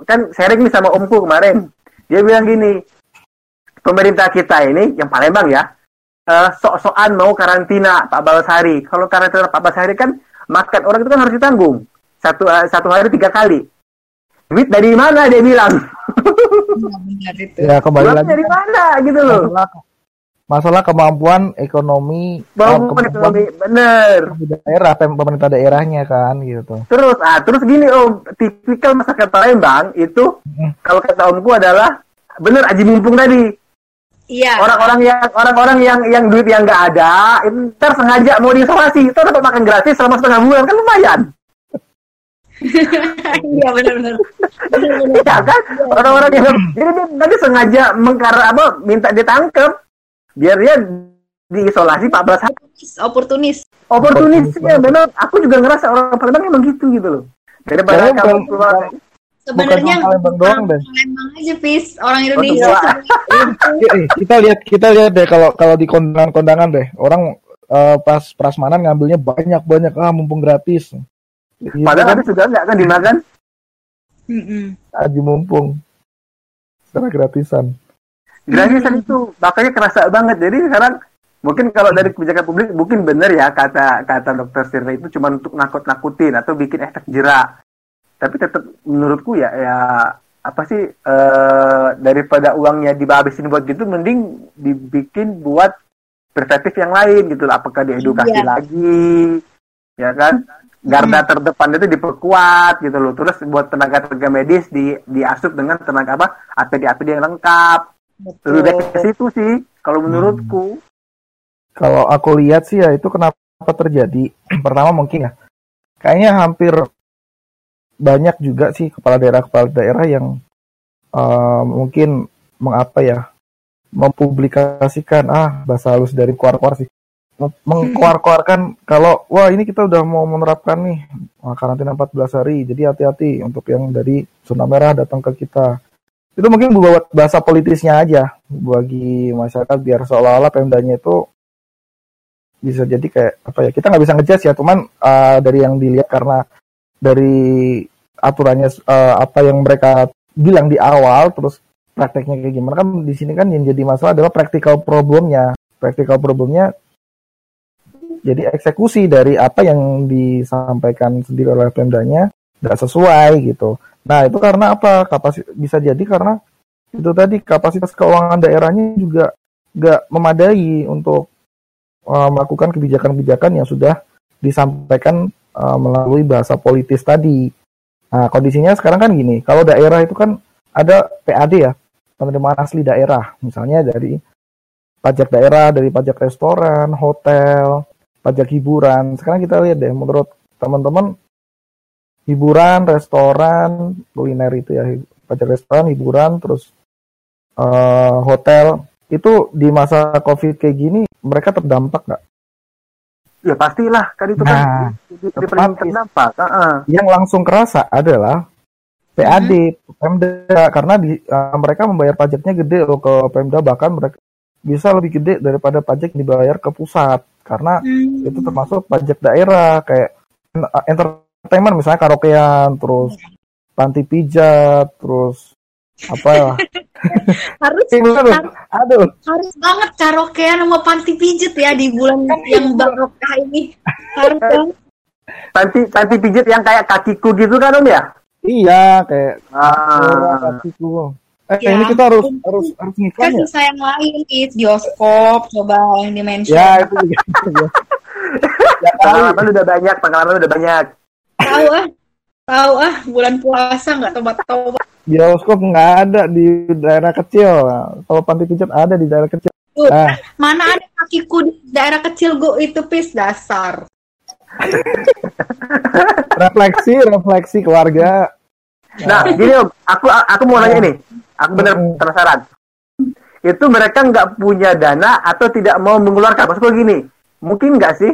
Kan sharing nih sama omku kemarin. Dia bilang gini pemerintah kita ini yang Palembang ya eh, sok-sokan mau karantina 14 hari kalau karantina 14 hari kan makan orang itu kan harus ditanggung. Satu eh, satu hari tiga kali. Duit dari mana dia bilang? Benar itu. ya kembali duit lagi. dari mana gitu loh masalah, kemampuan ekonomi Bau oh, ekonomi bener daerah pem- pemerintah daerahnya kan gitu Terus, ah terus gini om, tipikal masyarakat Palembang itu Hmm. kalau kata omku adalah bener aji mumpung tadi. Iya. Orang-orang yang orang-orang yang yang duit yang nggak ada, itu ntar sengaja mau diisolasi, itu dapat makan gratis selama setengah bulan kan lumayan. [laughs] Iya benar-benar. ya kan? Orang-orang yang jadi dia tadi sengaja mengkar apa minta ditangkap biar dia diisolasi 14 hari. Oportunis. Oportunisnya benar. Aku juga ngerasa orang Palembang emang gitu gitu loh. Daripada Kayaknya kamu keluar Sebenarnya Palembang doang, Ben. Palembang aja, Pis. Orang Indonesia. Eh, eh, kita lihat kita lihat deh kalau kalau di kondangan-kondangan deh orang eh, pas prasmanan ngambilnya banyak banyak ah mumpung gratis Gitu Padahal kan, ada juga nggak kan dimakan. Mm-mm. aji mumpung secara gratisan gratisan itu makanya kerasa banget. Jadi sekarang mungkin kalau dari kebijakan publik mungkin benar ya kata kata dokter Sirna itu cuma untuk nakut-nakutin atau bikin efek jerak tapi tetap menurutku ya ya apa sih eh, daripada uangnya dihabisin buat gitu mending dibikin buat preventif yang lain gitu apakah diedukasi Iya. lagi ya kan? Garda terdepan itu diperkuat gitu loh. Terus buat tenaga tenaga medis di diasup dengan tenaga apa? APD APD yang lengkap lebih baik ke situ sih kalau menurutku. Kalau aku lihat sih ya itu kenapa terjadi? [clears throat] Pertama mungkin ya kayaknya hampir banyak juga sih kepala daerah kepala daerah yang eh, mungkin mengapa ya mempublikasikan ah bahasa halus dari kuar-kuar sih. Mem- [laughs] mengkuar-kuarkan kalau wah ini kita udah mau menerapkan nih karantina 14 hari. Jadi hati-hati untuk yang dari zona merah datang ke kita itu mungkin buat bahasa politisnya aja bagi masyarakat biar seolah-olah pemdanya itu bisa jadi kayak apa ya kita nggak bisa ngejudge ya cuman uh, dari yang dilihat karena dari aturannya uh, apa yang mereka bilang di awal terus prakteknya kayak gimana kan di sini kan yang jadi masalah adalah practical problemnya practical problemnya jadi eksekusi dari apa yang disampaikan sendiri oleh pemdanya nggak sesuai gitu. Nah itu karena apa? Kapasitas bisa jadi karena itu tadi kapasitas keuangan daerahnya juga nggak memadai untuk uh, melakukan kebijakan-kebijakan yang sudah disampaikan uh, melalui bahasa politis tadi. Nah kondisinya sekarang kan gini, kalau daerah itu kan ada PAD ya, penerimaan asli daerah, misalnya dari pajak daerah, dari pajak restoran, hotel, pajak hiburan. Sekarang kita lihat deh, menurut teman-teman hiburan, restoran, kuliner itu ya, pajak restoran, hiburan, terus uh, hotel itu di masa covid kayak gini mereka terdampak nggak? Ya pastilah, kan itu Nah, kan di, di, terdampak. Heeh. Yang langsung kerasa adalah PAD, Pemda, karena di, uh, mereka membayar pajaknya gede loh ke Pemda, bahkan mereka bisa lebih gede daripada pajak yang dibayar ke pusat, karena Hmm. itu termasuk pajak daerah kayak en- entertainment misalnya karaokean, terus panti pijat, terus apa ya? [laughs] harus Aduh, aduh, harus banget karaokean sama panti pijet ya di bulan yang barokah ini. Harus [laughs] banget. Panti panti pijit yang kayak kakiku gitu kan om ya? iya kayak Ah. kakiku. Eh, Ya ini kita harus harus harus Kan ngiklan ya? bisa yang lain, Is. bioskop, coba yang dimention. Ya, itu juga. [laughs] ya. Pengalaman udah banyak, pengalaman udah banyak. Tahu ah, tahu ah, bulan puasa nggak tobat-tobat. bioskop nggak ada di daerah kecil. Kalau panti pijat ada di daerah kecil. Tuh, Nah, mana ada kakiku di daerah kecil gue itu pis dasar. [laughs] refleksi, refleksi keluarga. Nah, gini om, aku aku mau nanya ini, aku bener penasaran. Itu mereka nggak punya dana atau tidak mau mengeluarkan? Maksudku gini, mungkin nggak sih?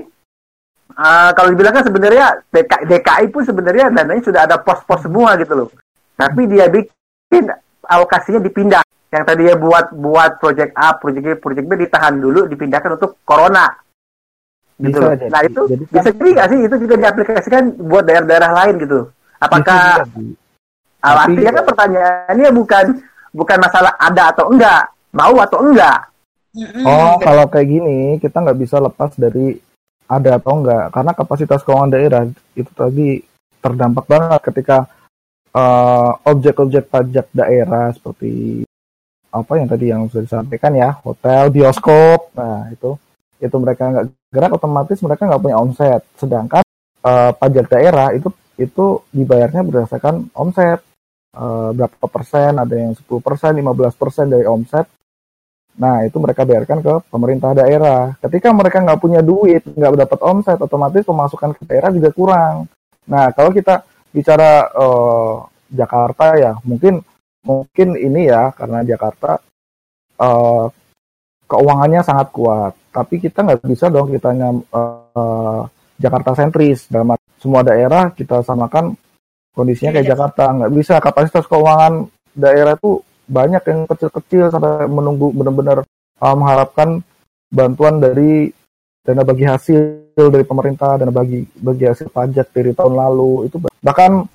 Ah, kalau dibilang kan sebenarnya DKI, DKI pun sebenarnya dananya sudah ada pos-pos semua gitu loh. Tapi dia bikin alokasinya dipindah. Yang tadi ya buat buat project A, project B, project B ditahan dulu, dipindahkan untuk corona. Gitu Bisa loh. jadi. Nah itu Jadi bisa jadi nggak sih itu juga diaplikasikan buat daerah-daerah lain gitu? Apakah Bisa. Ah, artinya kan pertanyaannya bukan bukan masalah ada atau enggak, mau atau enggak. Oh, kalau kayak gini kita nggak bisa lepas dari ada atau enggak, karena kapasitas keuangan daerah itu tadi terdampak banget ketika eh, objek-objek pajak daerah seperti apa yang tadi yang sudah disampaikan ya, hotel, bioskop, nah itu itu mereka nggak gerak otomatis mereka nggak punya omset, sedangkan eh, pajak daerah itu itu dibayarnya berdasarkan omset. Eh, berapa persen, ada yang 10 persen, 15 persen dari omset Nah, itu mereka bayarkan ke pemerintah daerah. Ketika mereka nggak punya duit, nggak dapat omset, otomatis pemasukan ke daerah juga kurang. Nah, kalau kita bicara eh, Jakarta ya, mungkin mungkin ini ya karena Jakarta eh, keuangannya sangat kuat. Tapi kita nggak bisa dong kita nyam- eh, Jakarta sentris dalam semua daerah kita samakan kondisinya kayak Iya. Jakarta. Nggak bisa kapasitas keuangan daerah itu banyak yang kecil-kecil sampai menunggu benar-benar uh, mengharapkan bantuan dari dana bagi hasil dari pemerintah, dana bagi bagi hasil pajak dari tahun lalu itu bahkan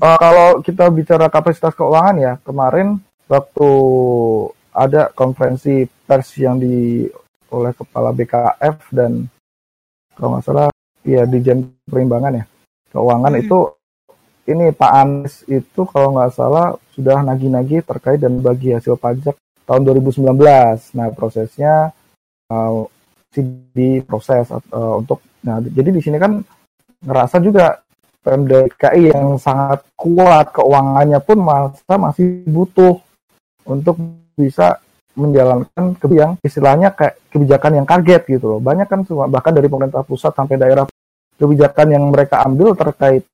uh, kalau kita bicara kapasitas keuangan ya kemarin waktu ada konferensi pers yang di oleh kepala BKF dan kalau nggak salah ya Dijen Perimbangan ya keuangan Hmm. itu ini Pak Anies itu kalau nggak salah sudah nagih-nagih terkait dan bagi hasil pajak tahun 2019. Nah prosesnya uh, diproses uh, untuk nah jadi di sini kan ngerasa juga Pemda DKI yang sangat kuat keuangannya pun masa masih butuh untuk bisa menjalankan ke yang istilahnya kayak kebijakan yang kaget gitu loh. Banyak kan bahkan dari pemerintah pusat sampai daerah kebijakan yang mereka ambil terkait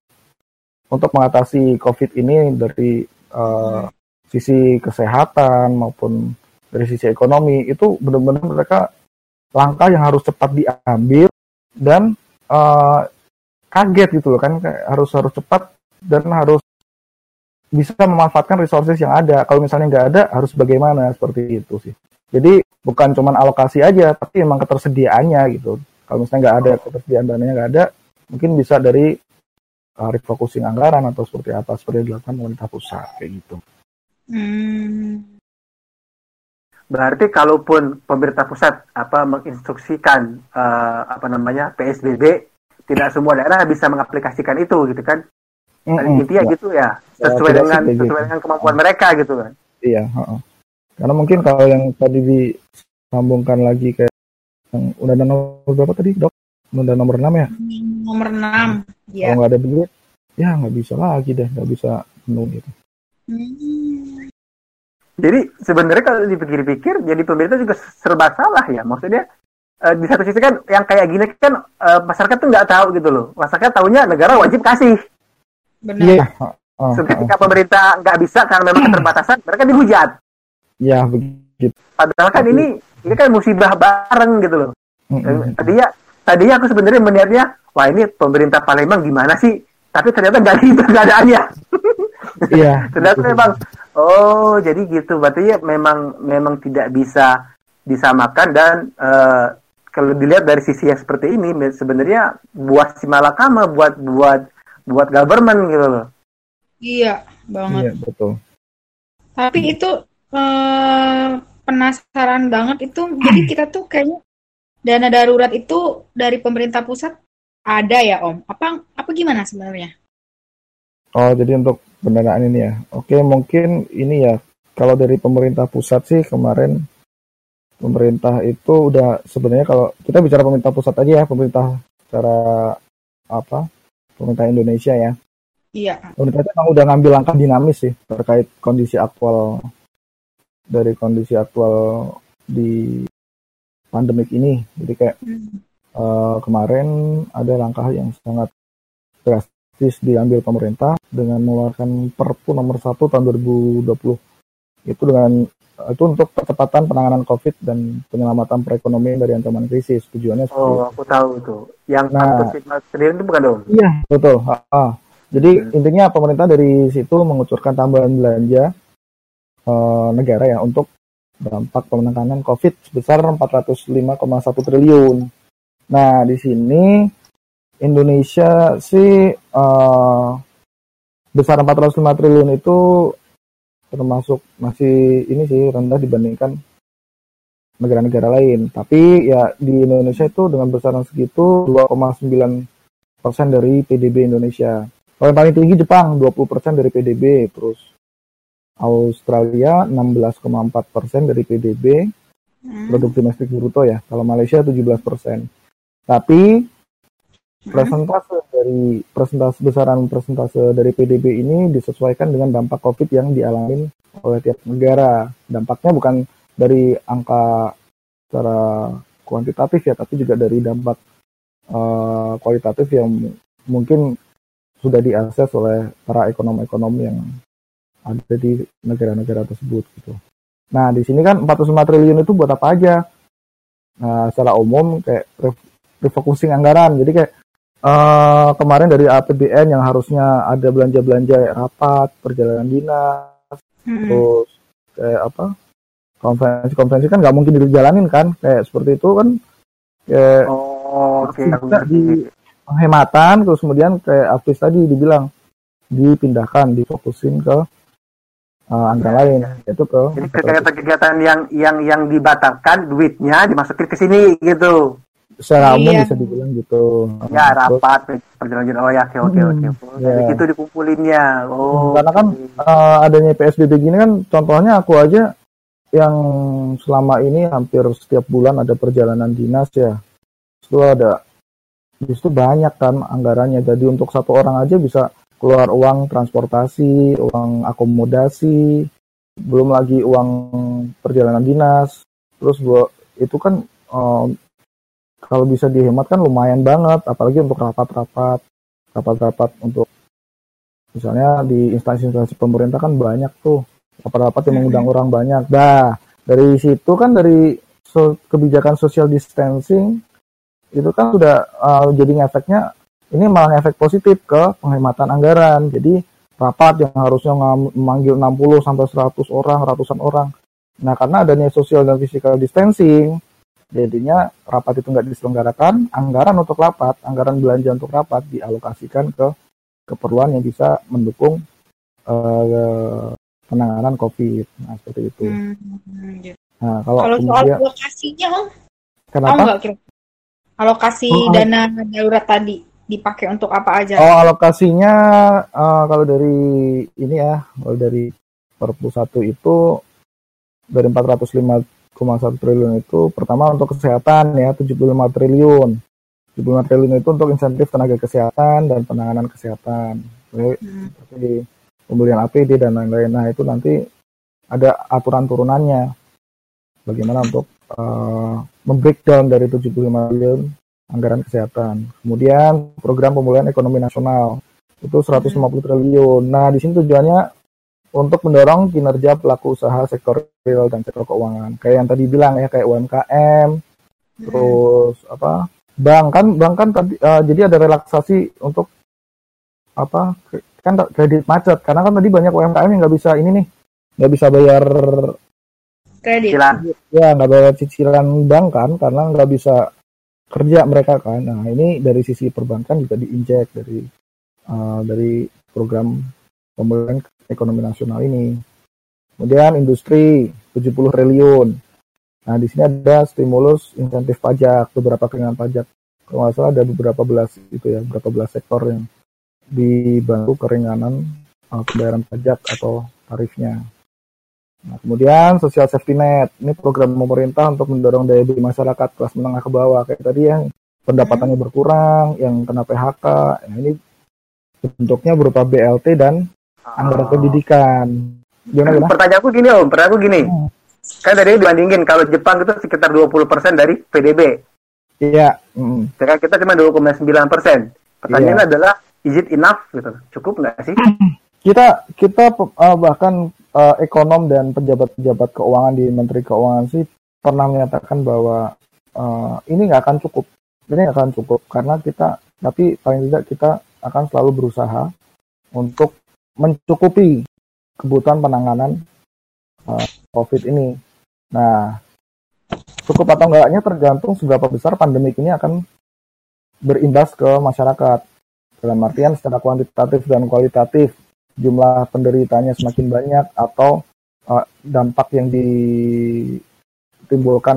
untuk mengatasi COVID ini dari uh, sisi kesehatan maupun dari sisi ekonomi itu benar-benar mereka langkah yang harus cepat diambil dan uh, kaget gitu loh kan harus harus cepat dan harus bisa memanfaatkan resources yang ada. Kalau misalnya nggak ada harus bagaimana seperti itu sih. Jadi bukan cuman alokasi aja tapi emang ketersediaannya gitu. Kalau misalnya nggak ada ketersediaan dananya nggak ada, mungkin bisa dari refocusing anggaran atau seperti apa seperti yang dilakukan pemerintah pusat kayak gitu. Hmm. Berarti kalaupun pemerintah pusat apa menginstruksikan eh, apa namanya PSBB, tidak semua daerah bisa mengaplikasikan itu gitu kan? Mm-mm. intinya Ya. gitu ya Ya, sesuai sih dengan kayak sesuai gitu. dengan kemampuan mereka gitu kan Iya, heeh. Karena mungkin kalau yang tadi disambungkan lagi kayak yang undang-undang nomor berapa tadi, Dok? Undang nomor 6 ya? Nomor 6. Ya. Kalau nggak ada duit, ya nggak bisa lagi deh, nggak bisa penuh gitu. Hmm. Jadi sebenarnya kalau dipikir-pikir, jadi pemerintah juga serba salah ya. Maksudnya eh, di satu sisi kan yang kayak gini kan eh, masyarakat tuh nggak tahu gitu loh. Masyarakat tahunya negara wajib kasih. Benar. Iya. heeh, heeh. Ketika pemerintah nggak bisa karena memang keterbatasan, mereka dihujat. Ya begitu. Padahal kan ini ini kan musibah bareng gitu loh. Mm-mm. Tadinya tadinya aku sebenarnya melihatnya, wah ini pemerintah Palembang gimana sih? Tapi ternyata nggak gitu [laughs] keadaannya. Iya. [laughs] ternyata memang oh jadi gitu berarti ya memang memang tidak bisa disamakan dan eh, kalau dilihat dari sisi yang seperti ini sebenarnya buat si malakama buat buat buat government gitu loh Iya, banget. Iya betul. Tapi itu eh, penasaran banget itu. Jadi kita tuh kayaknya dana darurat itu dari pemerintah pusat ada ya Om? Apa apa gimana sebenarnya? Oh jadi untuk pendanaan ini ya. Oke mungkin ini ya. Kalau dari pemerintah pusat sih kemarin pemerintah itu udah sebenarnya kalau kita bicara pemerintah pusat aja ya pemerintah secara apa pemerintah Indonesia ya Iya. pemerintah itu udah ngambil langkah dinamis sih terkait kondisi aktual dari kondisi aktual di pandemik ini jadi kayak Hmm. eh, kemarin ada langkah yang sangat drastis diambil pemerintah dengan mengeluarkan Perpu nomor 1 tahun 2020 itu dengan itu untuk percepatan penanganan COVID dan penyelamatan perekonomian dari ancaman krisis tujuannya seperti itu. oh aku tahu tuh yang Nah. sendiri itu bukan dong Iya, betul. Ah. Jadi Hmm. intinya pemerintah dari situ mengucurkan tambahan belanja eh, negara ya untuk dampak penanganan COVID sebesar 405,1 triliun. Nah, di sini Indonesia sih eh, besar 405 triliun itu termasuk masih ini sih rendah dibandingkan negara-negara lain. Tapi ya di Indonesia itu dengan besaran segitu 2,9 persen dari PDB Indonesia. Kalau yang paling tinggi Jepang 20 persen dari PDB, terus Australia 16,4 persen dari PDB Hmm. produk domestik bruto ya. Kalau Malaysia 17 persen. Tapi persentase dari persentase besaran persentase dari PDB ini disesuaikan dengan dampak COVID yang dialami oleh tiap negara. Dampaknya bukan dari angka secara kuantitatif ya, tapi juga dari dampak eh, kualitatif yang mungkin sudah diakses oleh para ekonom-ekonom yang ada di negara-negara tersebut gitu. Nah, di sini kan 45 triliun itu buat apa aja? Nah, secara umum kayak re- refocusing anggaran. Jadi kayak eh, kemarin dari APBN yang harusnya ada belanja-belanja rapat, perjalanan dinas, Hmm. terus kayak apa? Konferensi-konferensi kan nggak mungkin dijalanin kan? Kayak seperti itu kan kayak oh ngerti. di penghematan terus kemudian kayak Afis tadi dibilang dipindahkan difokusin ke uh, anggaran lain yaitu ke jadi kegiatan-kegiatan yang yang yang dibatalkan duitnya dimasukin ke sini gitu. Secara umum Iya. bisa dibilang gitu. Ya rapat perjanjian oh ya oke oke oke Hmm, jadi ya. gitu dikumpulnya oh. Karena kan uh, adanya PSBB gini kan contohnya aku aja yang selama ini hampir setiap bulan ada perjalanan dinas ya. Itu ada itu banyak kan anggarannya. Jadi untuk satu orang aja bisa keluar uang transportasi uang akomodasi belum lagi uang perjalanan dinas terus gua itu kan um, kalau bisa dihemat kan lumayan banget apalagi untuk rapat-rapat rapat-rapat untuk misalnya di instansi-instansi pemerintah kan banyak tuh rapat-rapat yang mengundang orang banyak. Nah, dari situ kan dari so- kebijakan social distancing itu kan sudah uh, jadi efeknya ini malah efek positif ke penghematan anggaran. Jadi rapat yang harusnya memanggil 60 sampai 100 orang, ratusan orang. Nah, karena adanya social dan physical distancing, jadinya rapat itu nggak diselenggarakan, anggaran untuk rapat, anggaran belanja untuk rapat dialokasikan ke keperluan yang bisa mendukung eh, penanganan COVID. Nah, seperti itu. Hmm, gitu. Nah, kalau Kalau soal kemudian alokasinya Om, tahu kenapa? kira alokasi Oh, oh. dana darurat tadi dipakai untuk apa aja? Oh alokasinya uh, kalau dari ini ya, kalau dari Perpu 1 itu dari 405,1 triliun itu pertama untuk kesehatan ya 75 triliun. 75 triliun itu untuk insentif tenaga kesehatan dan penanganan kesehatan. hmm. seperti pembelian APD dan lain-lain. Nah itu nanti ada aturan turunannya. Bagaimana untuk uh, membreakdown dari 75 triliun anggaran kesehatan. Kemudian program pemulihan ekonomi nasional itu 150 triliun. Nah, di sini tujuannya untuk mendorong kinerja pelaku usaha sektor real dan sektor keuangan. Kayak yang tadi bilang ya kayak UMKM, hmm. terus apa? Bank kan bank kan tadi uh, jadi ada relaksasi untuk apa? Kan kredit macet karena kan tadi banyak UMKM yang nggak bisa ini nih nggak bisa bayar kredit. Ya nggak bayar cicilan bank kan karena nggak bisa kerja mereka kan. Nah ini dari sisi perbankan juga diinjek dari uh, dari program pemulihan ekonomi nasional ini. Kemudian industri 70 triliun. Nah di sini ada stimulus insentif pajak, beberapa keringanan pajak. Kalau nggak salah ada beberapa belas itu ya, beberapa belas sektor yang dibantu keringanan uh, pembayaran pajak atau tarifnya. Nah, kemudian social safety net, ini program pemerintah untuk mendorong daya beli masyarakat kelas menengah ke bawah. Kayak tadi yang pendapatannya hmm. berkurang, yang kena PHK. Nah, ini bentuknya berupa BLT dan anggaran oh. pendidikan. Gimana, gimana? Pertanyaanku gini Om, pertanyaanku gini. Hmm. Kan tadi dibandingin kalau Jepang itu sekitar 20% dari PDB. Iya. Hmm. Sekarang kita cuma 2,9%. Pertanyaannya iya. adalah is it enough gitu? Cukup nggak sih? [clears throat] Kita kita uh, bahkan uh, ekonom dan pejabat-pejabat keuangan di Menteri Keuangan sih pernah menyatakan bahwa uh, ini nggak akan cukup, ini nggak akan cukup karena kita, tapi paling tidak kita akan selalu berusaha untuk mencukupi kebutuhan penanganan uh, COVID ini. Nah, cukup atau enggaknya tergantung seberapa besar pandemi ini akan berimbas ke masyarakat. Dalam artian secara kuantitatif dan kualitatif jumlah penderitanya semakin banyak atau uh, dampak yang ditimbulkan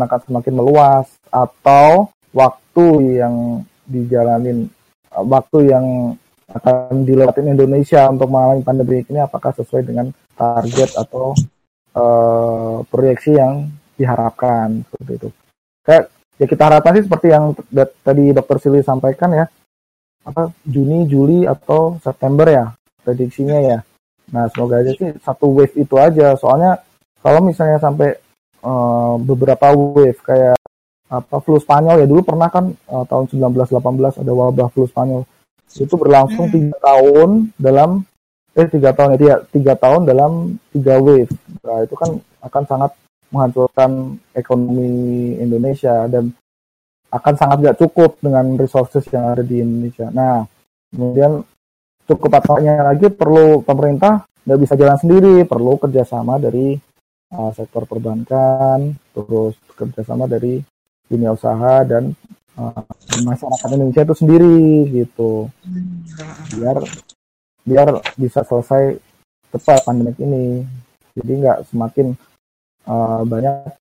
akan semakin meluas atau waktu yang dijalanin uh, waktu yang akan dilewatin Indonesia untuk mengalami pandemi ini apakah sesuai dengan target atau uh, proyeksi yang diharapkan seperti itu. Kayak ya kita harapkan sih seperti yang tadi Dokter Sili sampaikan ya apa Juni, Juli atau September ya prediksinya ya. Nah semoga aja sih satu wave itu aja. Soalnya kalau misalnya sampai uh, beberapa wave kayak apa flu Spanyol ya dulu pernah kan uh, tahun 1918 ada wabah flu Spanyol itu berlangsung hmm. tiga tahun dalam eh tiga tahun ya tiga, tiga tahun dalam tiga wave nah itu kan akan sangat menghancurkan ekonomi Indonesia dan akan sangat gak cukup dengan resources yang ada di Indonesia. Nah, kemudian cukup ataunya lagi perlu pemerintah nggak bisa jalan sendiri, perlu kerjasama dari uh, sektor perbankan, terus kerjasama dari dunia usaha dan uh, masyarakat Indonesia itu sendiri gitu, biar biar bisa selesai cepat pandemi ini. Jadi nggak semakin uh, banyak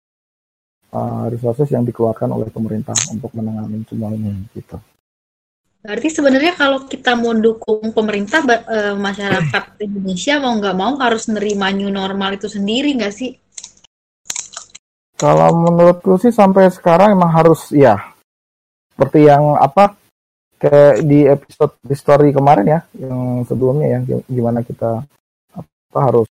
uh, resources yang dikeluarkan oleh pemerintah untuk menangani semua ini gitu. Berarti sebenarnya kalau kita mau dukung pemerintah, e, masyarakat [clears throat] Indonesia mau nggak mau harus nerima new normal itu sendiri nggak sih? Kalau menurutku sih sampai sekarang emang harus ya. Seperti yang apa kayak di episode history kemarin ya, yang sebelumnya ya, gimana kita apa harus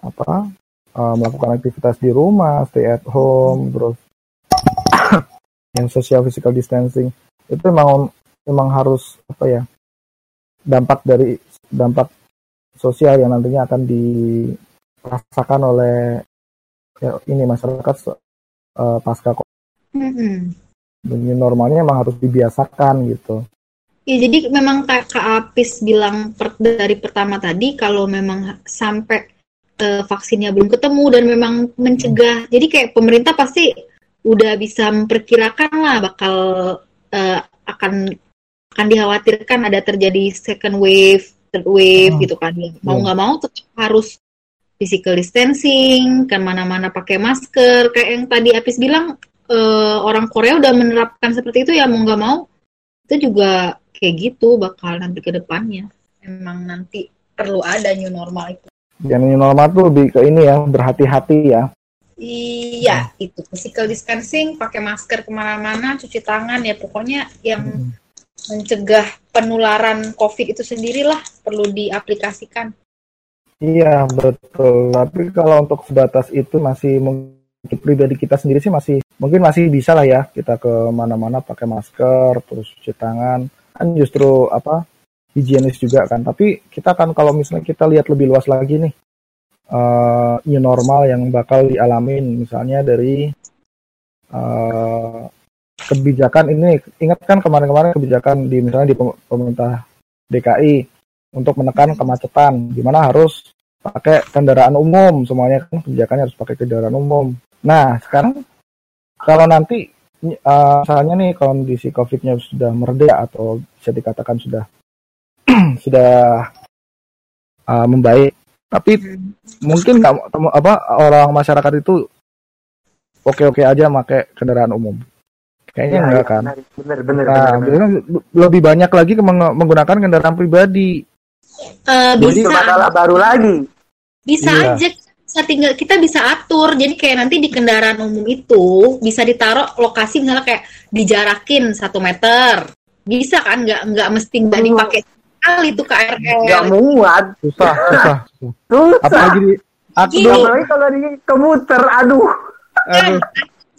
apa uh, melakukan aktivitas di rumah, stay at home, terus [coughs] yang social physical distancing itu memang memang harus apa ya dampak dari dampak sosial yang nantinya akan dirasakan oleh ya, ini masyarakat uh, pasca mm-hmm. normalnya memang harus dibiasakan gitu. Ya jadi memang Kak Apis bilang per, dari pertama tadi kalau memang sampai uh, vaksinnya belum ketemu dan memang mencegah. Hmm. Jadi kayak pemerintah pasti udah bisa memperkirakan lah bakal uh, akan akan dikhawatirkan ada terjadi second wave, third wave oh. gitu kan. Mau iya. nggak yeah. mau tetap harus physical distancing, kan mana-mana pakai masker. Kayak yang tadi Apis bilang uh, orang Korea udah menerapkan seperti itu ya mau nggak mau itu juga kayak gitu bakal nanti ke depannya emang nanti perlu ada new normal itu yang new normal tuh lebih ke ini ya berhati-hati ya Iya, itu physical distancing, pakai masker ke mana-mana, cuci tangan ya pokoknya yang Hmm. Mencegah penularan COVID itu sendirilah perlu diaplikasikan. Iya betul. Tapi kalau untuk sebatas itu masih mungkin pribadi kita sendiri sih masih mungkin masih bisa lah ya kita ke mana-mana pakai masker terus cuci tangan kan justru apa higienis juga kan. Tapi kita kan kalau misalnya kita lihat lebih luas lagi nih eh, new normal yang bakal dialamin misalnya dari eh, kebijakan ini ingat kan kemarin-kemarin kebijakan di misalnya di pem- pemerintah DKI untuk menekan kemacetan gimana harus pakai kendaraan umum semuanya kan kebijakannya harus pakai kendaraan umum. Nah sekarang kalau nanti eh, misalnya nih kondisi COVID-nya sudah mereda atau bisa dikatakan sudah [clears throat] sudah eh, membaik tapi mungkin nggak apa orang masyarakat itu oke-oke aja pakai kendaraan umum kayaknya Iya, enggak iya, kan Bener, bener, nah bener, bener. lebih banyak lagi menggunakan kendaraan pribadi Eh, Jadi- Itu bisa masalah baru lagi. bisa Iya. aja bisa tinggal kita bisa atur jadi kayak nanti di kendaraan umum itu bisa ditaruh lokasi misalnya kayak dijarakin satu meter bisa kan nggak nggak mesti nggak dipakai sekali tuh Gak KRL muat. susah susah Susah. apalagi di aku Gini. dulu Apalagi kalau di komuter, aduh. aduh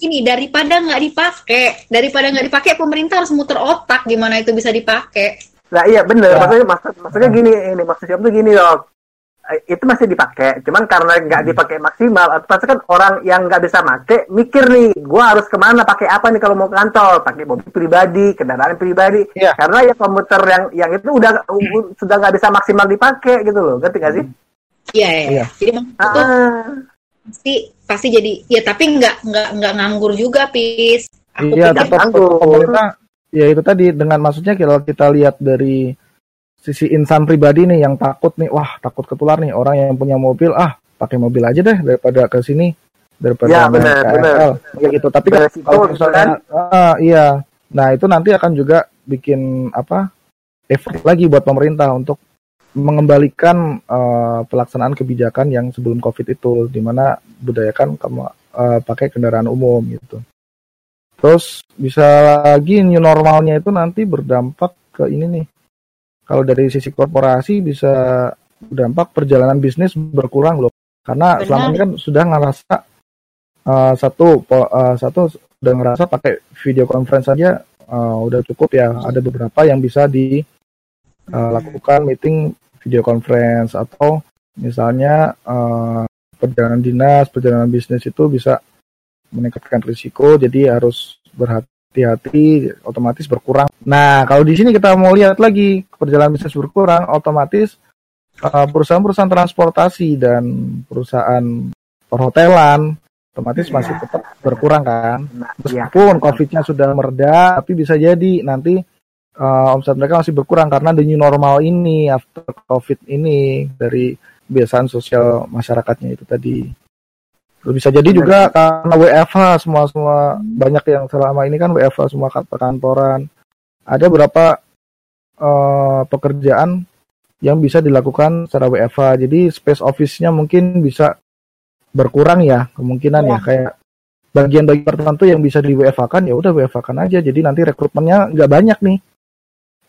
ini daripada nggak dipakai daripada nggak dipakai pemerintah harus muter otak gimana itu bisa dipakai Lah iya bener, Ya. maksudnya maksud, maksudnya gini ini maksud siapa tuh gini loh. Eh, Itu masih dipakai, cuman karena nggak dipakai maksimal, pasti kan orang yang nggak bisa make mikir nih, gua harus ke mana, pakai apa nih kalau mau ke kantor, pakai mobil pribadi, kendaraan pribadi, Iya. karena ya komuter yang yang itu udah u- sudah nggak bisa maksimal dipakai gitu loh, ngerti nggak sih? iya iya Iya. jadi maksud itu Ah, pasti pasti jadi ya tapi nggak nggak nggak nganggur juga pis. Aku iya pikir nganggur. pemerintah ya itu tadi dengan maksudnya kalau kita lihat dari sisi insan pribadi nih yang takut nih wah takut ketular nih orang yang punya mobil ah pakai mobil aja deh daripada ke sini daripada Ya, naik benar, KRL kayak gitu. Tapi kan Beresiko kalau gitu misalnya ah, iya. Nah itu nanti akan juga bikin apa effort lagi buat pemerintah untuk mengembalikan eh, pelaksanaan kebijakan yang sebelum covid itu di mana budayakan kamu eh, pakai kendaraan umum gitu Terus bisa lagi new normalnya itu nanti berdampak ke ini nih. Kalau dari sisi korporasi bisa berdampak perjalanan bisnis berkurang loh. Karena Benar. selama ini kan sudah ngerasa uh, satu uh, satu sudah ngerasa pakai video conference saja uh, udah cukup ya. Ada beberapa yang bisa dilakukan meeting video conference atau misalnya uh, perjalanan dinas, perjalanan bisnis itu bisa meningkatkan risiko jadi harus berhati-hati otomatis berkurang. Nah, kalau di sini kita mau lihat lagi perjalanan bisnis berkurang otomatis uh, perusahaan-perusahaan transportasi dan perusahaan perhotelan otomatis Iya. masih tetap berkurang kan. nah, iya. Meskipun COVID-nya sudah mereda, tapi bisa jadi nanti uh, omset mereka masih berkurang karena the new normal ini after COVID ini dari kebiasaan sosial masyarakatnya itu tadi. Terus Bisa jadi juga karena WFH semua semua banyak yang selama ini kan WFH semua kan perkantoran. Ada beberapa eh, pekerjaan yang bisa dilakukan secara WFH. Jadi space office-nya mungkin bisa berkurang ya kemungkinan ya, kayak bagian-bagian tertentu yang bisa di WFH kan ya udah WFH kan aja. Jadi nanti rekrutmennya nggak banyak nih.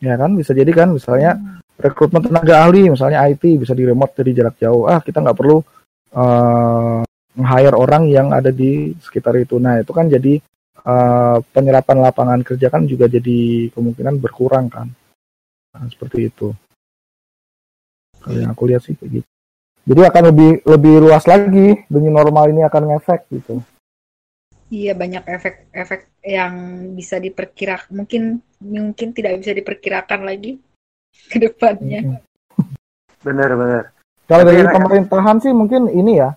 Ya kan bisa jadi kan misalnya rekrutmen tenaga ahli misalnya IT bisa di remote dari jarak jauh. Ah, kita nggak perlu eh hire orang yang ada di sekitar itu. Nah, itu kan jadi eh, penyerapan lapangan kerja kan juga jadi kemungkinan berkurang kan. Nah, seperti itu. Kalau yang aku lihat sih kayak gitu. Jadi akan lebih lebih luas lagi dengan normal ini akan ngefek gitu. Iya banyak efek-efek yang bisa diperkirakan mungkin mungkin tidak bisa diperkirakan lagi [laughs] ke depannya. Bener. Kalau dari pemerintahan sih mungkin ini ya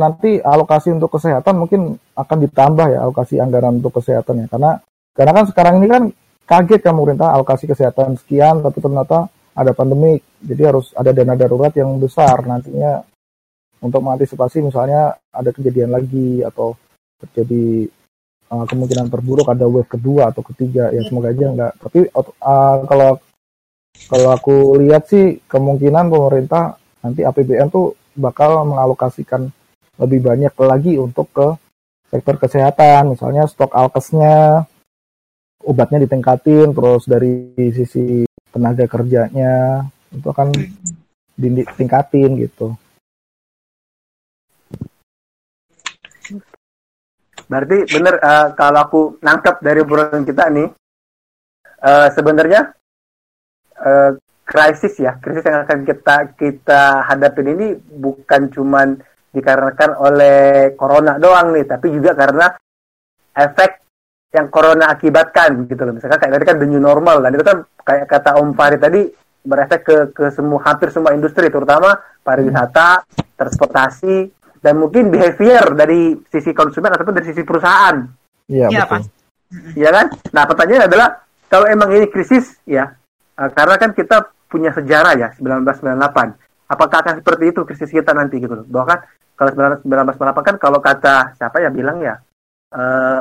nanti alokasi untuk kesehatan mungkin akan ditambah ya alokasi anggaran untuk kesehatan ya karena karena kan sekarang ini kan kaget kan pemerintah alokasi kesehatan sekian tapi ternyata ada pandemi jadi harus ada dana darurat yang besar nantinya untuk mengantisipasi misalnya ada kejadian lagi atau terjadi uh, kemungkinan terburuk ada wave kedua atau ketiga. Ya semoga aja enggak tapi uh, kalau kalau aku lihat sih kemungkinan pemerintah nanti APBN tuh bakal mengalokasikan lebih banyak lagi untuk ke sektor kesehatan. Misalnya stok alkesnya obatnya ditingkatin terus dari sisi tenaga kerjanya itu akan ditingkatin gitu Berarti benar uh, kalau aku nangkep dari obrolan kita nih, uh, sebenarnya uh, krisis ya, krisis yang akan kita kita hadapin ini bukan cuman dikarenakan oleh corona doang nih, tapi juga karena efek yang corona akibatkan gitu loh. Misalkan kayak tadi kan the normal dan itu kan kayak kata Om Farid tadi berefek ke ke semua hampir semua industri terutama pariwisata, transportasi, dan mungkin behavior dari sisi konsumen ataupun dari sisi perusahaan. Iya, ya, betul. Iya kan? Nah, pertanyaannya adalah kalau emang ini krisis ya, uh, karena kan kita punya sejarah ya 1998. Apakah akan seperti itu krisis kita nanti gitu loh. Bahkan kalau 1998 kan kalau kata siapa ya bilang ya uh,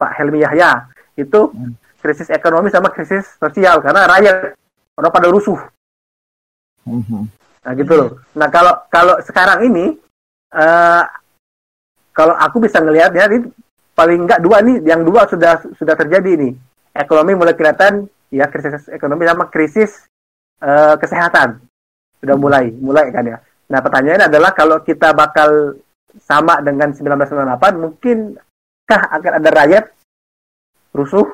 Pak Helmi Yahya itu hmm. krisis ekonomi sama krisis sosial karena rakyat orang pada rusuh. Hmm. Nah gitu loh. Nah kalau kalau sekarang ini uh, kalau aku bisa ngelihatnya ini paling enggak dua nih, yang dua sudah sudah terjadi nih. Ekonomi mulai kelihatan ya krisis ekonomi sama krisis uh, kesehatan sudah mulai mulai kan ya. Nah pertanyaannya adalah kalau kita bakal sama dengan 1998 mungkinkah akan ada rakyat rusuh?